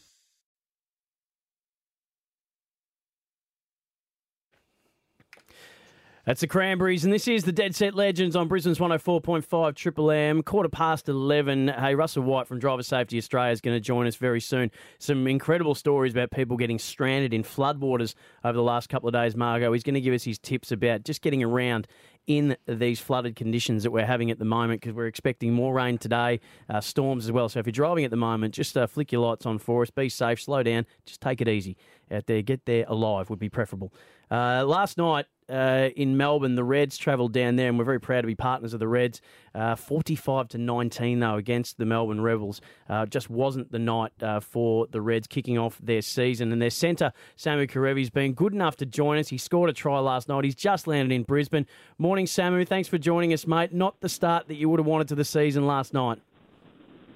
Speaker 1: That's the Cranberries, and this is the Dead Set Legends on Brisbane's 104.5 Triple M, quarter past 11. Hey, Russell White from Driver Safety Australia is going to join us very soon. Some incredible stories about people getting stranded in floodwaters over the last couple of days, Margot. He's going to give us his tips about just getting around in these flooded conditions that we're having at the moment because we're expecting more rain today, uh, storms as well. So if you're driving at the moment, just uh, flick your lights on for us. Be safe, slow down, just take it easy out there. Get there alive would be preferable. Uh, last night, uh, in Melbourne, the Reds travelled down there, and we're very proud to be partners of the Reds. Uh, 45 to 19, though, against the Melbourne Rebels. Uh, just wasn't the night uh, for the Reds kicking off their season. And their centre, Samu Kerevi's been good enough to join us. He scored a try last night. He's just landed in Brisbane. Morning, Samu. Thanks for joining us, mate. Not the start that you would have wanted to the season last night.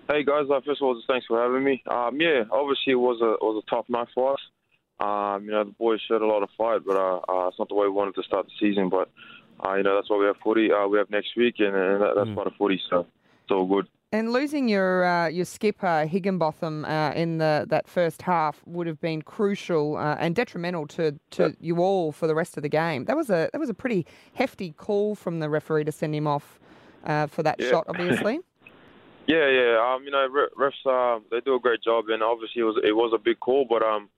Speaker 13: Hey guys, first of all, just thanks for having me. Um, yeah, obviously it was a it was a tough night for us. Um, you know, the boys showed a lot of fight, but uh, uh, it's not the way we wanted to start the season. But uh, you know, that's why we have footy. Uh, we have next week, and, and that, that's part of footy, so it's all good.
Speaker 2: And losing your uh, your skipper Higginbotham uh, in the that first half would have been crucial uh, and detrimental to, to you all for the rest of the game. That was a that was a pretty hefty call from the referee to send him off uh, for that
Speaker 13: Yeah.
Speaker 2: shot. Obviously,
Speaker 13: Yeah, yeah. Um, you know, refs uh, they do a great job, and obviously it was it was a big call, but um,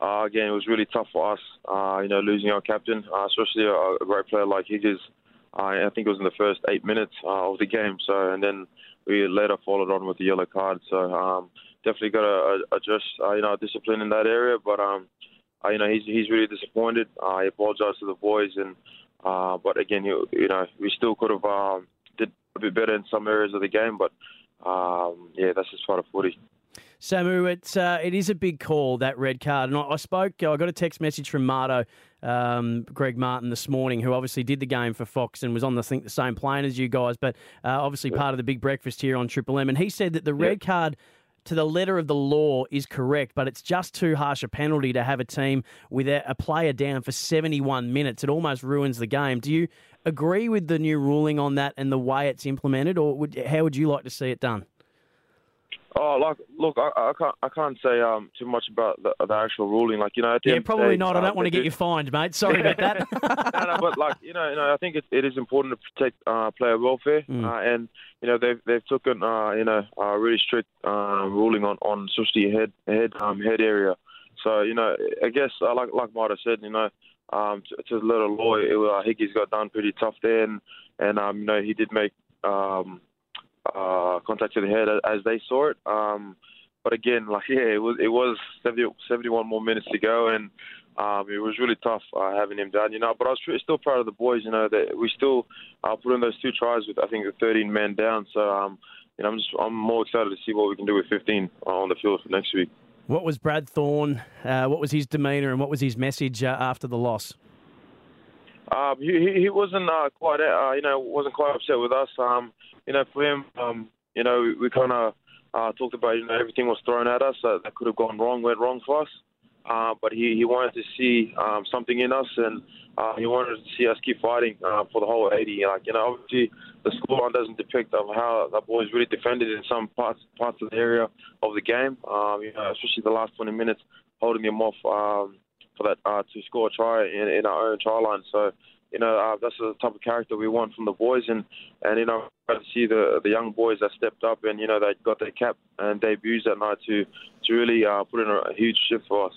Speaker 13: uh, again, it was really tough for us, uh, you know, losing our captain, uh, especially a, a great player like Higgins. Uh, I think it was in the first eight minutes uh, of the game. So, and then we later followed on with the yellow card. So, um, definitely got to uh, adjust, you know, discipline in that area. But, um, you know, he's he's really disappointed. He apologized to the boys, and but again, you, you know, we still could have um, did a bit better in some areas of the game. But um, yeah, that's just part of footy.
Speaker 1: Samu, it's uh, it is a big call that red card, and I, I spoke. I got a text message from Marto, um, Greg Martin this morning, who obviously did the game for Fox and was on the think the same plane as you guys, but uh, obviously part of the big breakfast here on Triple M. And he said that the red card. To the letter of the law is correct, but it's just too harsh a penalty to have a team with a, a player down for 71 minutes. It almost ruins the game. Do you agree with the new ruling on that and the way it's implemented, or would, how would you like to see it done?
Speaker 13: Oh, like, look, I, I can't, I can't say um, too much about the, the actual ruling. Like, you know,
Speaker 1: Yeah, probably
Speaker 13: day,
Speaker 1: not. I
Speaker 13: um,
Speaker 1: don't want to get
Speaker 13: do-
Speaker 1: you fined, mate. Sorry about that.
Speaker 13: no, no, but like you know, you know, I think it, it is important to protect uh, player welfare,
Speaker 1: Mm.
Speaker 13: uh, and you know they've they've taken uh, you know a really strict uh, ruling on on especially head head um, head area. So you know, I guess uh, like like Marto said, you know, um, to, to the little law, it, uh, Hickey's got done pretty tough there, and and um, you know he did make um, uh, contact to the head as they saw it. Um, but again, like yeah, it was it was 70, 71 more minutes to go, and um, it was really tough uh, having him down, you know. But I was still proud of the boys, you know, that we still uh, put in those two tries with I think the 13 men down. So um, you know, I'm just I'm more excited to see what we can do with 15 on the field for next week.
Speaker 1: What was Brad Thorn? Uh, what was his demeanour and what was his message uh, after the loss?
Speaker 13: He, he he wasn't uh, quite uh, you know wasn't quite upset with us. Um, you know, for him, um, you know, we, we kind of uh, talked about you know everything was thrown at us that, that could have gone wrong, went wrong for us. Uh, but he, he wanted to see um, something in us, and uh, he wanted to see us keep fighting uh, for the whole 80. Like you know, obviously the scoreline doesn't depict of how the boys really defended in some parts parts of the area of the game. Um, you know, especially the last 20 minutes, holding them off um, for that uh, to score a try in, in our own try line. So you know, uh, that's the type of character we want from the boys, and and you know, to see the the young boys that stepped up and you know they got their cap and debuts that night to to really uh, put in a, huge shift for us.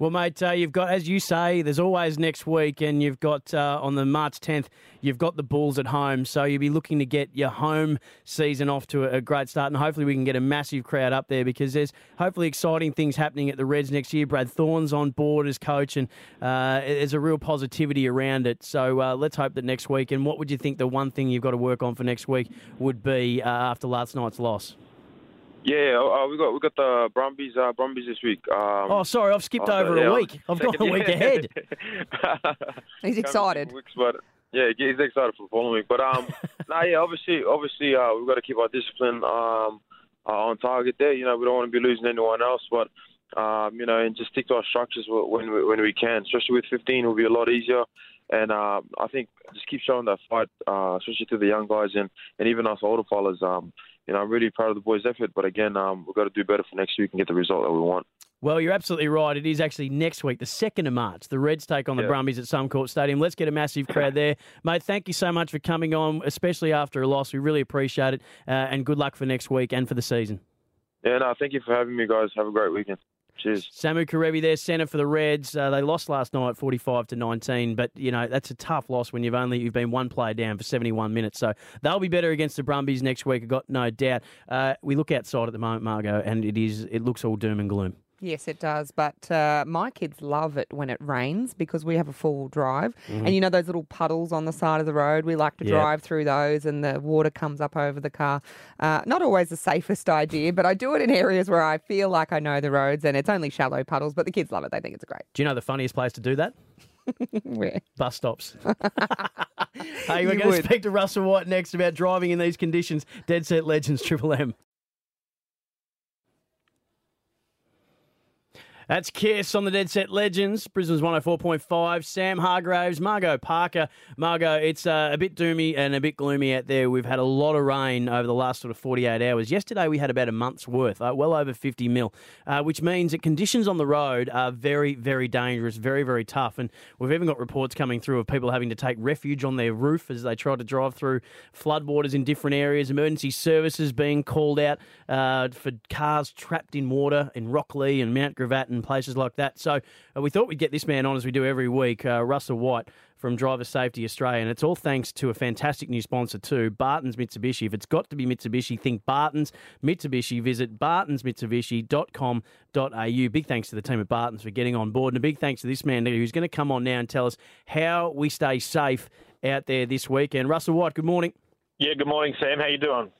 Speaker 1: Well, mate, uh, you've got, as you say, there's always next week, and you've got uh, on the March 10th, you've got the Bulls at home. So you'll be looking to get your home season off to a, great start, and hopefully we can get a massive crowd up there because there's hopefully exciting things happening at the Reds next year. Brad Thorn's on board as coach, and uh, there's a real positivity around it. So uh, let's hope that next week. And what would you think the one thing you've got to work on for next week would be uh, after last night's loss?
Speaker 13: Yeah, uh, we got we got the Brumbies uh, Brumbies this week. Um,
Speaker 1: Oh, sorry, I've skipped
Speaker 13: uh,
Speaker 1: over
Speaker 13: yeah,
Speaker 1: a week. I've gone a week
Speaker 13: yeah.
Speaker 1: ahead.
Speaker 2: He's excited.
Speaker 13: Weeks, but yeah, he's excited for the following week. But um, no, yeah, obviously, obviously, uh, we've got to keep our discipline um uh, on target there. You know, we don't want to be losing anyone else, but um, you know, and just stick to our structures when we, when we can. Especially with 15, it'll be a lot easier. And uh, I think just keep showing that fight, uh, especially to the young guys and, and even us older fellas. Um, you know, I'm really proud of the boys' effort. But again, um, we've got to do better for next week and get the result that we want.
Speaker 1: Well, you're absolutely right. It is actually next week, the 2nd of March. The Reds take on the
Speaker 13: Yeah.
Speaker 1: Brumbies at Suncorp Stadium. Let's get a massive crowd there. Mate, thank you so much for coming on, especially after a loss. We really appreciate it. Uh, and good luck for next week and for the season.
Speaker 13: Yeah, no, thank you for having me, guys. Have a great weekend. Cheers.
Speaker 1: Samu Kerevi there, centre for the Reds. Uh, they lost last night, forty-five to nineteen. But you know that's a tough loss when you've only you've been one player down for seventy-one minutes. So they'll be better against the Brumbies next week. I've got no doubt. Uh, we look outside at the moment, Margot, and it is it looks all doom and gloom.
Speaker 2: Yes, it does. But uh, my kids love it when it rains because we have a four-wheel drive,
Speaker 1: Mhm.
Speaker 2: and you know those little puddles on the side of the road. We like to
Speaker 1: Yep.
Speaker 2: drive through those, and the water comes up over the car. Uh, not always the safest idea, but I do it in areas where I feel like I know the roads, and it's only shallow puddles. But the kids love it; they think it's great.
Speaker 1: Do you know the funniest place to do that?
Speaker 2: Where?
Speaker 1: Bus stops. hey, we're
Speaker 2: You
Speaker 1: going to speak to Russell White next about driving in these conditions. Dead Set Legends, Triple M. That's Kiss on the Dead Set Legends, Brisbane's 104.5. Sam Hargraves, Margot Parker. Margot, it's uh, a bit doomy and a bit gloomy out there. We've had a lot of rain over the last sort of 48 hours. Yesterday we had about a month's worth, uh, well over 50 mil, uh, which means that conditions on the road are very, very dangerous, very, very tough. And we've even got reports coming through of people having to take refuge on their roof as they try to drive through floodwaters in different areas, emergency services being called out uh, for cars trapped in water in Rocklea and Mount Gravatt and places like that. So uh, we thought we'd get this man on as we do every week, uh, Russell White from Driver Safety Australia. And it's all thanks to a fantastic new sponsor too, Barton's Mitsubishi. If it's got to be Mitsubishi, think Barton's Mitsubishi. Visit bartonsmitsubishi.com.au. Big thanks to the team at Barton's for getting on board. And a big thanks to this man who's going to come on now and tell us how we stay safe out there this weekend. Russell White, good morning.
Speaker 14: Yeah, good morning, Sam. How you doing?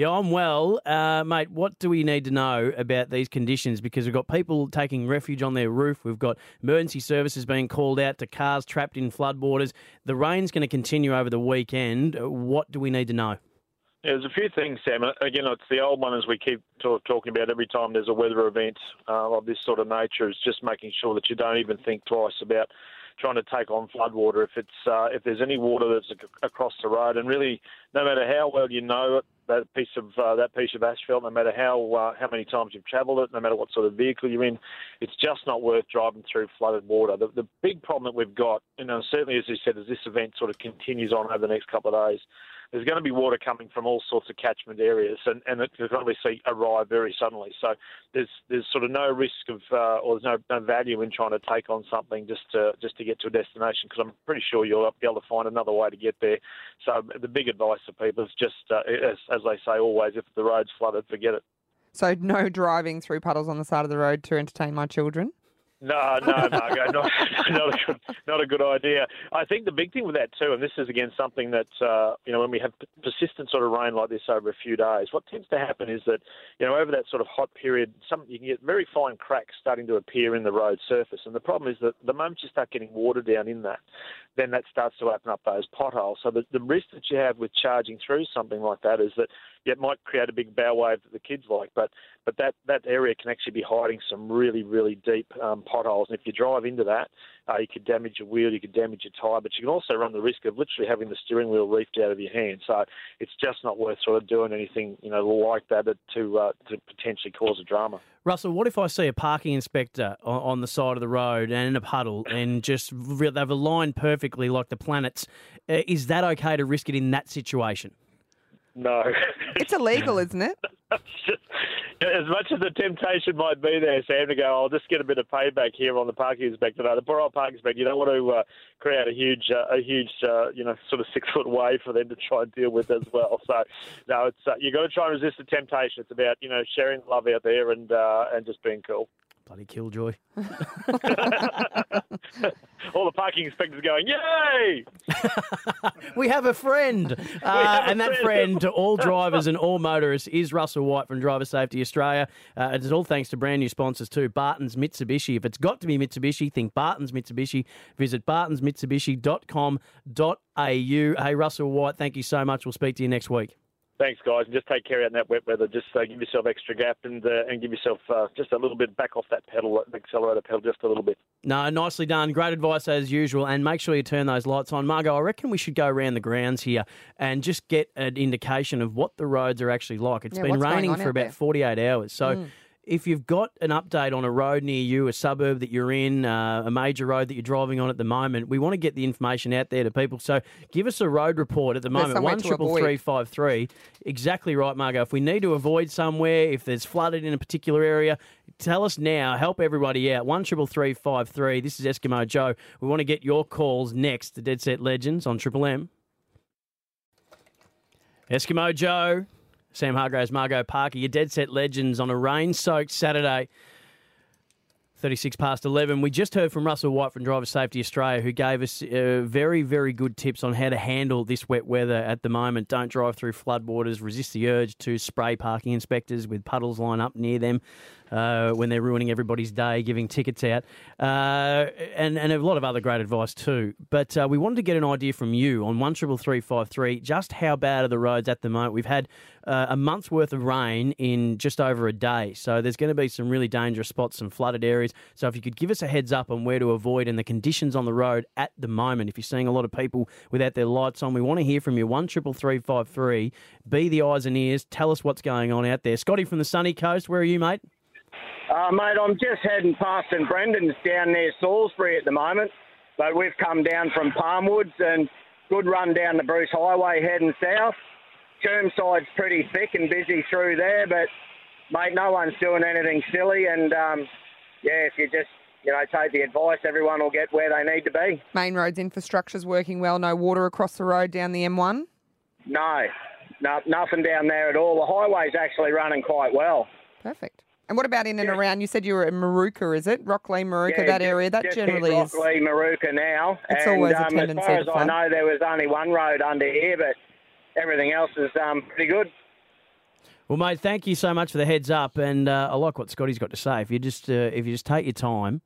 Speaker 1: Yeah, I'm well. Uh, mate, what do we need to know about these conditions? Because we've got people taking refuge on their roof. We've got emergency services being called out to cars trapped in floodwaters. The rain's going to continue over the weekend. What do we need to know?
Speaker 14: Yeah, there's a few things, Sam. Again, it's the old one as we keep talk, talking about every time there's a weather event uh, of this sort of nature is just making sure that you don't even think twice about trying to take on floodwater if it's uh, if there's any water that's ac- across the road, and really, no matter how well you know it, that piece of uh, that piece of asphalt, no matter how uh, how many times you've travelled it, no matter what sort of vehicle you're in, it's just not worth driving through flooded water. The, the big problem that we've got, you know, certainly as you said, as this event sort of continues on over the next couple of days, there's going to be water coming from all sorts of catchment areas, and, and it could obviously arrive very suddenly. So there's there's sort of no risk of uh, or there's no, no value in trying to take on something just to just to get to a destination because I'm pretty sure you'll be able to find another way to get there. So the big advice to people is just uh, as, as they say always, if the road's flooded, forget it.
Speaker 2: So no driving through puddles on the side of the road to entertain my children.
Speaker 14: No, no, Margot, not, not a good, not a good idea. I think the big thing with that too, and this is again something that uh, you know when we have persistent sort of rain like this over a few days, what tends to happen is that you know over that sort of hot period, some you can get very fine cracks starting to appear in the road surface, and the problem is that the moment you start getting water down in that, then that starts to open up those potholes. So the, the risk that you have with charging through something like that is that yeah, it might create a big bow wave that the kids like, but but that, that area can actually be hiding some really really deep um, potholes, and if you drive into that, uh, you could damage your wheel, you could damage your tyre, but you can also run the risk of literally having the steering wheel reefed out of your hand. So it's just not worth sort of doing anything you know like that to uh, to potentially cause a drama.
Speaker 1: Russell, what if I see a parking inspector on, on the side of the road and in a puddle and just they've aligned perfectly like the planets? Uh, is that okay to risk it in that situation?
Speaker 14: No.
Speaker 2: It's illegal, isn't it?
Speaker 14: as much as the temptation might be there, Sam, to go, I'll just get a bit of payback here on the parking inspector. No, the poor old parking inspector, you don't want to uh, create a huge, uh, a huge, uh, you know, sort of six foot wave for them to try and deal with as well. So, no, it's uh, you got to try and resist the temptation. It's about you know sharing love out there and uh, and just being cool.
Speaker 1: Bloody killjoy.
Speaker 14: All the parking inspectors going, yay!
Speaker 1: we have a friend. Uh, and that friend to all drivers and all motorists is Russell White from Driver Safety Australia. Uh, it's all thanks to brand new sponsors too, Barton's Mitsubishi. If it's got to be Mitsubishi, think Barton's Mitsubishi. Visit bartonsmitsubishi.com.au. Hey, Russell White, thank you so much. We'll speak to you next week.
Speaker 14: Thanks, guys, and just take care out in that wet weather. Just uh, give yourself extra gap and uh, and give yourself uh, just a little bit back off that pedal, the accelerator pedal, just a little bit.
Speaker 1: No, nicely done. Great advice as usual. And make sure you turn those lights on. Margot, I reckon we should go around the grounds here and just get an indication of what the roads are actually like. It's
Speaker 2: Yeah,
Speaker 1: been raining for about
Speaker 2: there?
Speaker 1: 48 hours. So.
Speaker 2: Mm.
Speaker 1: If you've got an update on a road near you, a suburb that you're in, uh, a major road that you're driving on at the moment, we want to get the information out there to people. So give us a road report at the moment. One triple three five three. Exactly right, Margot. If we need to avoid somewhere, if there's flooded in a particular area, tell us now. Help everybody out. One triple three five three. This is Eskimo Joe. We want to get your calls next to Dead Set Legends on Triple M. Eskimo Joe, Sam Hargraves, Margot Parker, your Dead Set Legends on a rain soaked Saturday. 36 past 11. We just heard from Russell White from Driver Safety Australia, who gave us uh, very, very good tips on how to handle this wet weather at the moment. Don't drive through floodwaters. Resist the urge to spray parking inspectors with puddles line up near them uh, when they're ruining everybody's day, giving tickets out, uh, and and a lot of other great advice too. But uh, we wanted to get an idea from you on one triple three five three. Just how bad are the roads at the moment? We've had uh, a month's worth of rain in just over a day, so there's going to be some really dangerous spots, some flooded areas. So if you could give us a heads up on where to avoid and the conditions on the road at the moment, if you're seeing a lot of people without their lights on, we want to hear from you. One triple three five three. Be the eyes and ears. Tell us what's going on out there. Scotty from the sunny coast. Where are you, mate?
Speaker 15: Uh, mate, I'm just heading past St Brendan's down near Salisbury at the moment, but we've come down from Palmwoods and good run down the Bruce Highway heading south. Chermside's pretty thick and busy through there, but mate, no one's doing anything silly, and um, yeah, if you just you know take the advice, everyone will get where they need to be.
Speaker 2: Main roads infrastructure's working well. No water across the road down the M1.
Speaker 15: No, no, nothing down there at all. The highway's actually running quite well.
Speaker 2: Perfect. And what about in and around? You said you were in Moorooka, is it? Rocklea, Moorooka,
Speaker 15: Yeah,
Speaker 2: that
Speaker 15: just-
Speaker 2: area. That
Speaker 15: just
Speaker 2: generally
Speaker 15: hit
Speaker 2: is.
Speaker 15: Rocklea, Moorooka now.
Speaker 2: It's
Speaker 15: and,
Speaker 2: always a
Speaker 15: um,
Speaker 2: tendency
Speaker 15: As far as I know, there was only one road under here, but everything else is um, pretty good.
Speaker 1: Well, mate, thank you so much for the heads up, and uh, I like what Scotty's got to say. If you just uh, if you just take your time,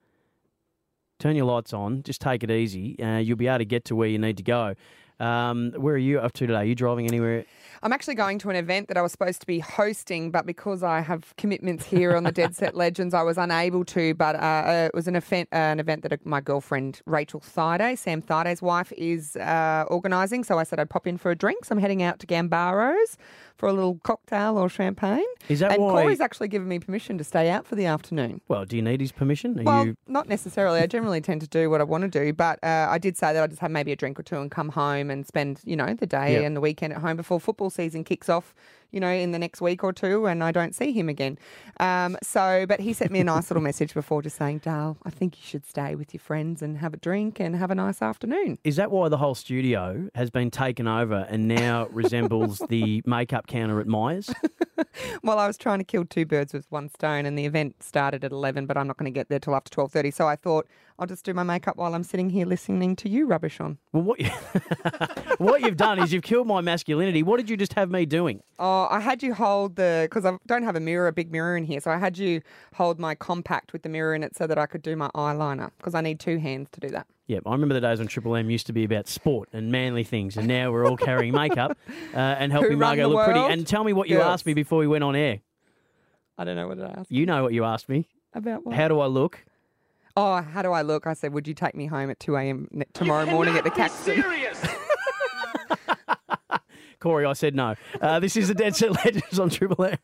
Speaker 1: turn your lights on, just take it easy, uh, you'll be able to get to where you need to go. Um, where are you up to today? Are you driving anywhere?
Speaker 2: I'm actually going to an event that I was supposed to be hosting, but because I have commitments here on the Dead Set Legends, I was unable to. But uh, uh, it was an event, uh, an event that my girlfriend Rachel Thaiday, Sam Thaiday's wife, is uh, organising. So I said I'd pop in for a drink. So I'm heading out to Gambaro's for a little cocktail or champagne.
Speaker 1: Is that
Speaker 2: and
Speaker 1: why-
Speaker 2: Corey's actually given me permission to stay out for the afternoon.
Speaker 1: Well, do you need his permission? Are
Speaker 2: Well,
Speaker 1: you?
Speaker 2: not necessarily. I generally tend to do what I want to do, but uh, I did say that I just have maybe a drink or two and come home and spend, you know, the day
Speaker 1: Yep.
Speaker 2: and the weekend at home before football season kicks off, you know, in the next week or two, and I don't see him again. Um, so, but he sent me a nice little message before, just saying, "Dale, I think you should stay with your friends and have a drink and have a nice afternoon."
Speaker 1: Is that why the whole studio has been taken over and now resembles the makeup counter at Myers?
Speaker 2: Well, I was trying to kill two birds with one stone, and the event started at eleven, but I'm not going to get there till after twelve thirty. So I thought I'll just do my makeup while I'm sitting here listening to you rubbish on.
Speaker 1: Well, what you, what you've done is you've killed my masculinity. What did you just have me doing?
Speaker 2: Oh, I had you hold the because I don't have a mirror, a big mirror in here, so I had you hold my compact with the mirror in it so that I could do my eyeliner because I need two hands to do that.
Speaker 1: Yeah, I remember the days when Triple M used to be about sport and manly things, and now we're all carrying makeup uh, and helping Margot
Speaker 2: the
Speaker 1: look pretty. And tell me what you
Speaker 2: Girls.
Speaker 1: asked me before we went on air.
Speaker 2: I don't know what I asked
Speaker 1: You know what you asked me.
Speaker 2: about. What?
Speaker 1: How do I look?
Speaker 2: Oh, how do I look? I said, would you take me home at two a.m. ne- tomorrow morning at the Caxton?
Speaker 1: Corey, I said no. Uh, this is the Dead Set Legends on Triple M.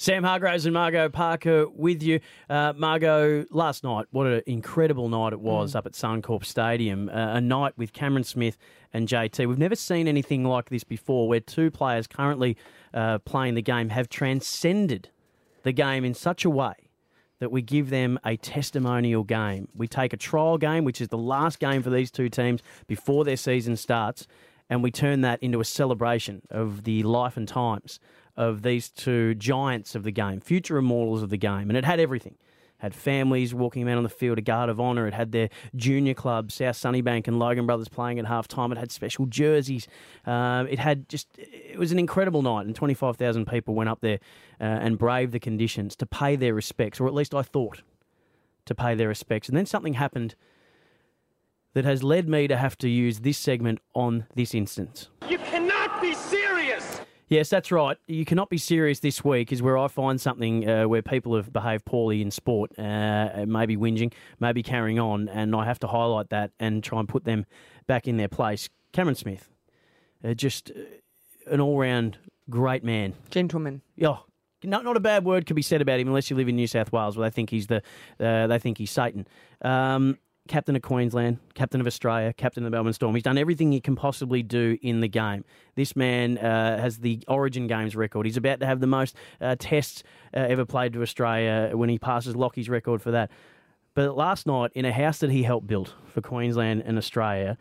Speaker 1: Sam Hargraves and Margot Parker with you. Uh, Margot, last night, what an incredible night it was up at Suncorp Stadium. Uh, a night with Cameron Smith and JT. We've never seen anything like this before, where two players currently uh, playing the game have transcended the game in such a way that we give them a testimonial game. We take a trial game, which is the last game for these two teams before their season starts, and we turn that into a celebration of the life and times of these two giants of the game, future immortals of the game. And it had everything. Had families walking around on the field, a guard of honour. It had their junior clubs, South Sunnybank and Logan Brothers playing at half time. It had special jerseys. Um, it had just, it was an incredible night. And 25,000 people went up there uh, and braved the conditions to pay their respects, or at least I thought to pay their respects. And then something happened that has led me to have to use this segment on this instance.
Speaker 16: You cannot be serious!
Speaker 1: Yes, that's right. You cannot be serious this week is where I find something uh, where people have behaved poorly in sport, uh, maybe whinging, maybe carrying on, and I have to highlight that and try and put them back in their place. Cameron Smith, uh, just uh, an all-round great man.
Speaker 2: Gentleman.
Speaker 1: Yeah. Not, not a bad word could be said about him unless you live in New South Wales, where they think he's the uh, they think he's Satan. Um, captain of Queensland, captain of Australia, captain of the Melbourne Storm. He's done everything he can possibly do in the game. This man uh, has the Origin Games record. He's about to have the most uh, tests uh, ever played to Australia when he passes Lockie's record for that. But last night, in a house that he helped build for Queensland and Australia,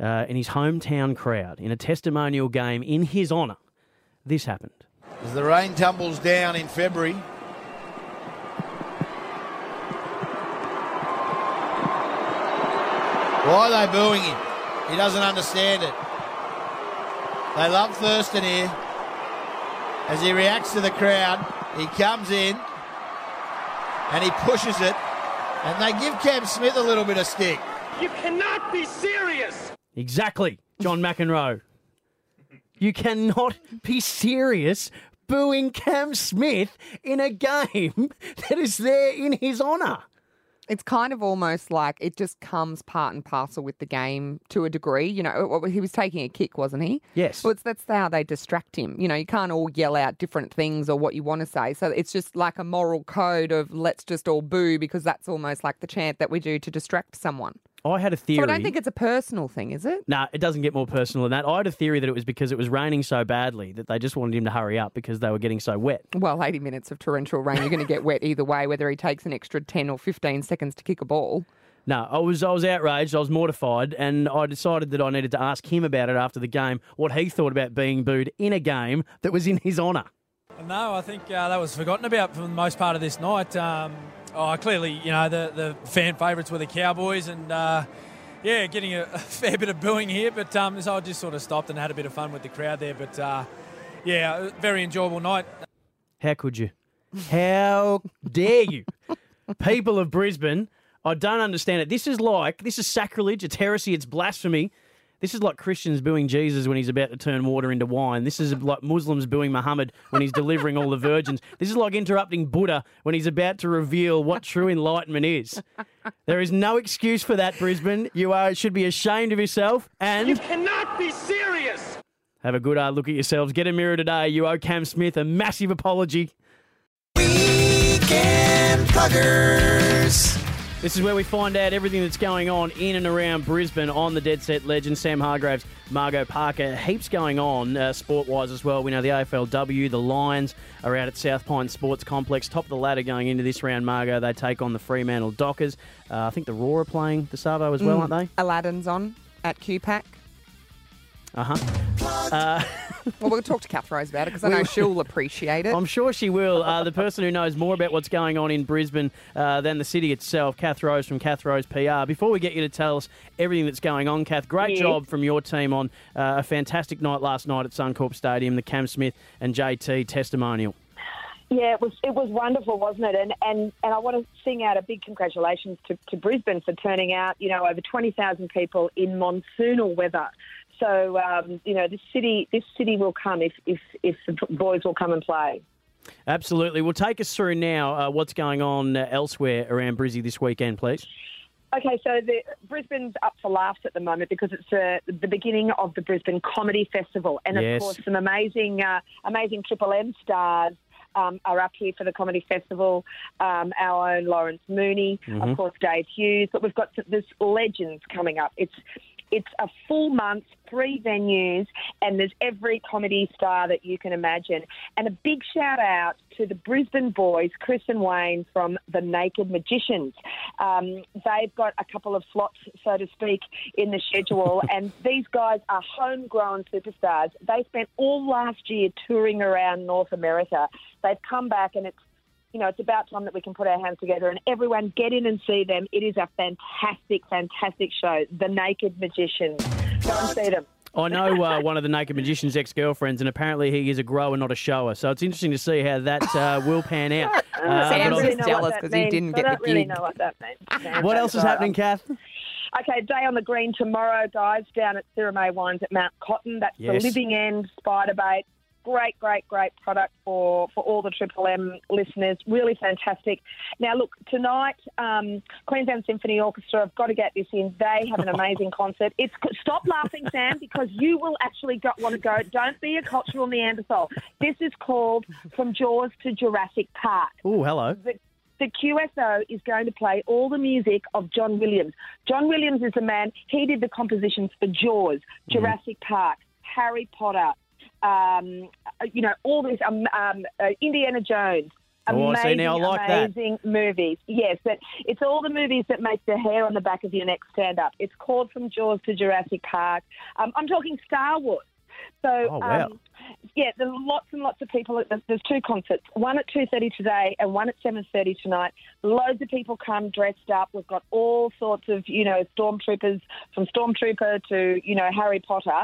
Speaker 1: uh, in his hometown crowd, in a testimonial game in his honour, this happened.
Speaker 3: As the rain tumbles down in February. Why are they booing him? He doesn't understand it. They love Thurston here. As he reacts to the crowd, he comes in and he pushes it, and they give Cam Smith a little bit of stick.
Speaker 16: You cannot be serious!
Speaker 1: Exactly, John McEnroe. You cannot be serious booing Cam Smith in a game that is there in his honour.
Speaker 2: It's kind of almost like it just comes part and parcel with the game to a degree. You know, oh, oh, he was taking a kick, wasn't he?
Speaker 1: Yes.
Speaker 2: Well, it's, that's how they distract him. You know, you can't all yell out different things or what you want to say. So it's just like a moral code of let's just all boo because that's almost like the chant that we do to distract someone.
Speaker 1: I had a theory.
Speaker 2: So I don't think it's a personal thing, is it?
Speaker 1: Nah, it doesn't get more personal than that. I had a theory that it was because it was raining so badly that they just wanted him to hurry up because they were getting so wet.
Speaker 2: Well, 80 minutes of torrential rain, you're going to get wet either way, whether he takes an extra 10 or 15 seconds to kick a ball.
Speaker 1: No, I was I was outraged. I was mortified, and I decided that I needed to ask him about it after the game, what he thought about being booed in a game that was in his honour.
Speaker 6: No, I think uh, that was forgotten about for the most part of this night. Um, oh, clearly, you know, the, the fan favourites were the Cowboys, and uh, yeah, getting a, a, fair bit of booing here. But um, so I just sort of stopped and had a bit of fun with the crowd there. But uh, yeah, very enjoyable night.
Speaker 1: How could you? How dare you? People of Brisbane, I don't understand it. This is like, this is sacrilege, it's heresy, it's blasphemy. This is like Christians booing Jesus when he's about to turn water into wine. This is like Muslims booing Muhammad when he's delivering all the virgins. This is like interrupting Buddha when he's about to reveal what true enlightenment is. There is no excuse for that, Brisbane. You are should be ashamed of yourself and
Speaker 16: You cannot be serious.
Speaker 1: have a good hard look at yourselves. Get a mirror today. You owe Cam Smith a massive apology.
Speaker 9: Weekend Pluggers.
Speaker 1: This is where we find out everything that's going on in and around Brisbane on the Dead Set Legend, Sam Hargraves, Margot Parker. Heaps going on uh, sport wise as well. We know the AFLW, the Lions are out at South Pine Sports Complex, top of the ladder going into this round, Margot. They take on the Fremantle Dockers. Uh, I think the Roar are playing the Savo as well,
Speaker 2: Mm.
Speaker 1: aren't they?
Speaker 2: Aladdin's on at QPAC.
Speaker 1: Uh-huh. Uh
Speaker 2: Well, we'll talk to Kath Rose about it because I know she'll appreciate it.
Speaker 1: I'm sure she will. Uh, the person who knows more about what's going on in Brisbane uh, than the city itself, Kath Rose from Kath Rose PR. Before we get you to tell us everything that's going on, Kath, great
Speaker 17: Yes.
Speaker 1: job from your team on uh, a fantastic night last night at Suncorp Stadium, the Cam Smith and JT testimonial.
Speaker 17: Yeah, it was it was wonderful, wasn't it? And and and I want to sing out a big congratulations to, to Brisbane for turning out, you know, over twenty thousand people in monsoonal weather. So um, you know, this city this city will come if if if the boys will come and play.
Speaker 1: Absolutely. Well, take us through now uh, what's going on uh, elsewhere around Brizzy this weekend, please.
Speaker 17: Okay, so the Brisbane's up for laughs at the moment because it's uh, the beginning of the Brisbane Comedy Festival, and
Speaker 1: Yes.
Speaker 17: of course some amazing, uh, amazing Triple M stars. Um, are up here for the comedy festival. Um, our own Lawrence Mooney,
Speaker 18: Mhm.
Speaker 17: of course, Dave Hughes. But we've got this legends coming up. It's it's a full month, three venues, and there's every comedy star that you can imagine. And a big shout out to the Brisbane boys, Chris and Wayne from the Naked Magicians. Um, they've got a couple of slots, so to speak, in the schedule, and these guys are homegrown superstars. They spent all last year touring around North America. They've come back, and it's you know, it's about time that we can put our hands together and everyone get in and see them. It is a fantastic, fantastic show. The Naked Magicians. Go and see them.
Speaker 1: I know uh, one of the Naked Magician's ex girlfriends, and apparently he is a grower, not a shower. So it's interesting to see how that uh, will pan out. Uh,
Speaker 17: I
Speaker 1: but
Speaker 17: don't
Speaker 1: I'll-
Speaker 17: really know what. I don't really know what that means.
Speaker 1: What else is happening, Kath?
Speaker 17: Okay, Day on the Green tomorrow, guys, down at Sirromet Wines at Mount Cotton. That's
Speaker 1: Yes.
Speaker 17: the Living End Spiderbait. Great, great, great product for, for all the Triple M listeners. Really fantastic. Now, look, tonight, um, Queensland Symphony Orchestra, I've got to get this in. They have an amazing concert. It's Stop laughing, Sam, because you will actually go, want to go. Don't be a cultural Neanderthal. This is called From Jaws to Jurassic Park
Speaker 1: Oh, hello.
Speaker 17: the, the QSO is going to play all the music of John Williams. John Williams is the man, he did the compositions for Jaws,
Speaker 1: Mm-hmm.
Speaker 17: Jurassic Park, Harry Potter, um, you know, all these, um, um, uh, Indiana Jones.
Speaker 1: Oh, I see.
Speaker 17: Amazing,
Speaker 1: Now, I like that.
Speaker 17: movies. Yes, but it's all the movies that make the hair on the back of your neck stand up. It's called From Jaws to Jurassic Park. Um, I'm talking Star Wars. So,
Speaker 1: Oh, wow.
Speaker 17: um, yeah, there's lots and lots of people. There's, there's two concerts, one at 2.30 today and one at 7.30 tonight. Loads of people come dressed up. We've got all sorts of, you know, stormtroopers, from Stormtrooper to, you know, Harry Potter.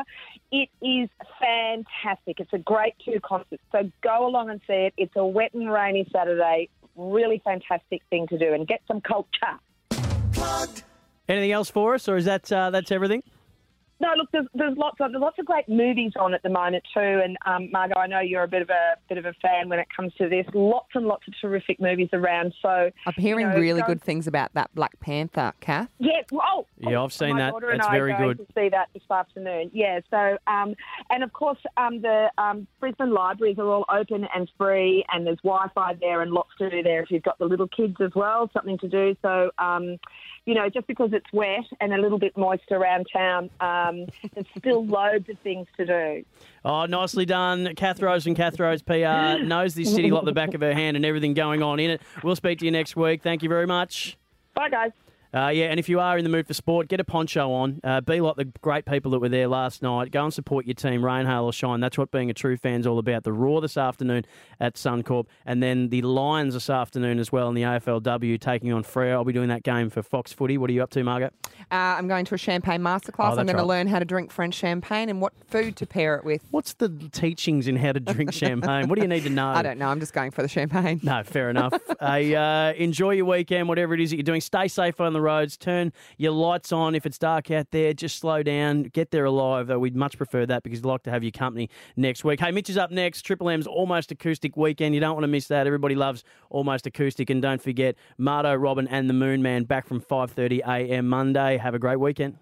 Speaker 17: It is fantastic. It's a great two concerts. So go along and see it. It's a wet and rainy Saturday. Really fantastic thing to do and get some culture.
Speaker 1: Anything else for us, or is that uh, that's everything?
Speaker 17: No, look, there's, there's lots of there's lots of great movies on at the moment too. And um, Margot, I know you're a bit of a bit of a fan when it comes to this. Lots and lots of terrific movies around. So
Speaker 2: I'm hearing
Speaker 17: you know,
Speaker 2: really
Speaker 17: go-
Speaker 2: good things about that Black Panther, Kath.
Speaker 17: Yeah, well,
Speaker 1: Yeah, I've seen
Speaker 17: my
Speaker 1: that.
Speaker 17: daughter and I
Speaker 1: very
Speaker 17: are going
Speaker 1: good.
Speaker 17: To see that this afternoon. Yeah. So, um, and of course, um, the um, Brisbane libraries are all open and free, and there's Wi-Fi there and lots to do there if you've got the little kids as well. Something to do. So, um, you know, just because it's wet and a little bit moist around town, um, there's still loads of things to do.
Speaker 1: Oh, nicely done. Kath Rose and Kath Rose PR knows this city like the back of her hand and everything going on in it. We'll speak to you next week. Thank you very much.
Speaker 17: Bye, guys.
Speaker 1: Uh, yeah, and if you are in the mood for sport, get a poncho on. Uh, be like the great people that were there last night. Go and support your team, rain, hail, or shine. That's what being a true fan's all about. The Roar this afternoon at Suncorp, and then the Lions this afternoon as well in the AFLW taking on Freo. I'll be doing that game for Fox Footy. What are you up to, Margaret?
Speaker 2: Uh, I'm going to a champagne masterclass.
Speaker 1: Oh,
Speaker 2: I'm going
Speaker 1: right.
Speaker 2: to learn how to drink French champagne and what food to pair it with.
Speaker 1: What's the teachings in how to drink champagne? What do you need to know?
Speaker 2: I don't know. I'm just going for the champagne.
Speaker 1: No, fair enough. uh, enjoy your weekend, whatever it is that you're doing. Stay safe on the roads. Turn your lights on. If it's dark out there, just slow down. Get there alive, though. We'd much prefer that because we'd like to have your company next week. Hey, Mitch is up next. Triple M's Almost Acoustic Weekend. You don't want to miss that. Everybody loves Almost Acoustic. And don't forget, Marto, Robin and the Moon Man back from 5.30am Monday. Have a great weekend.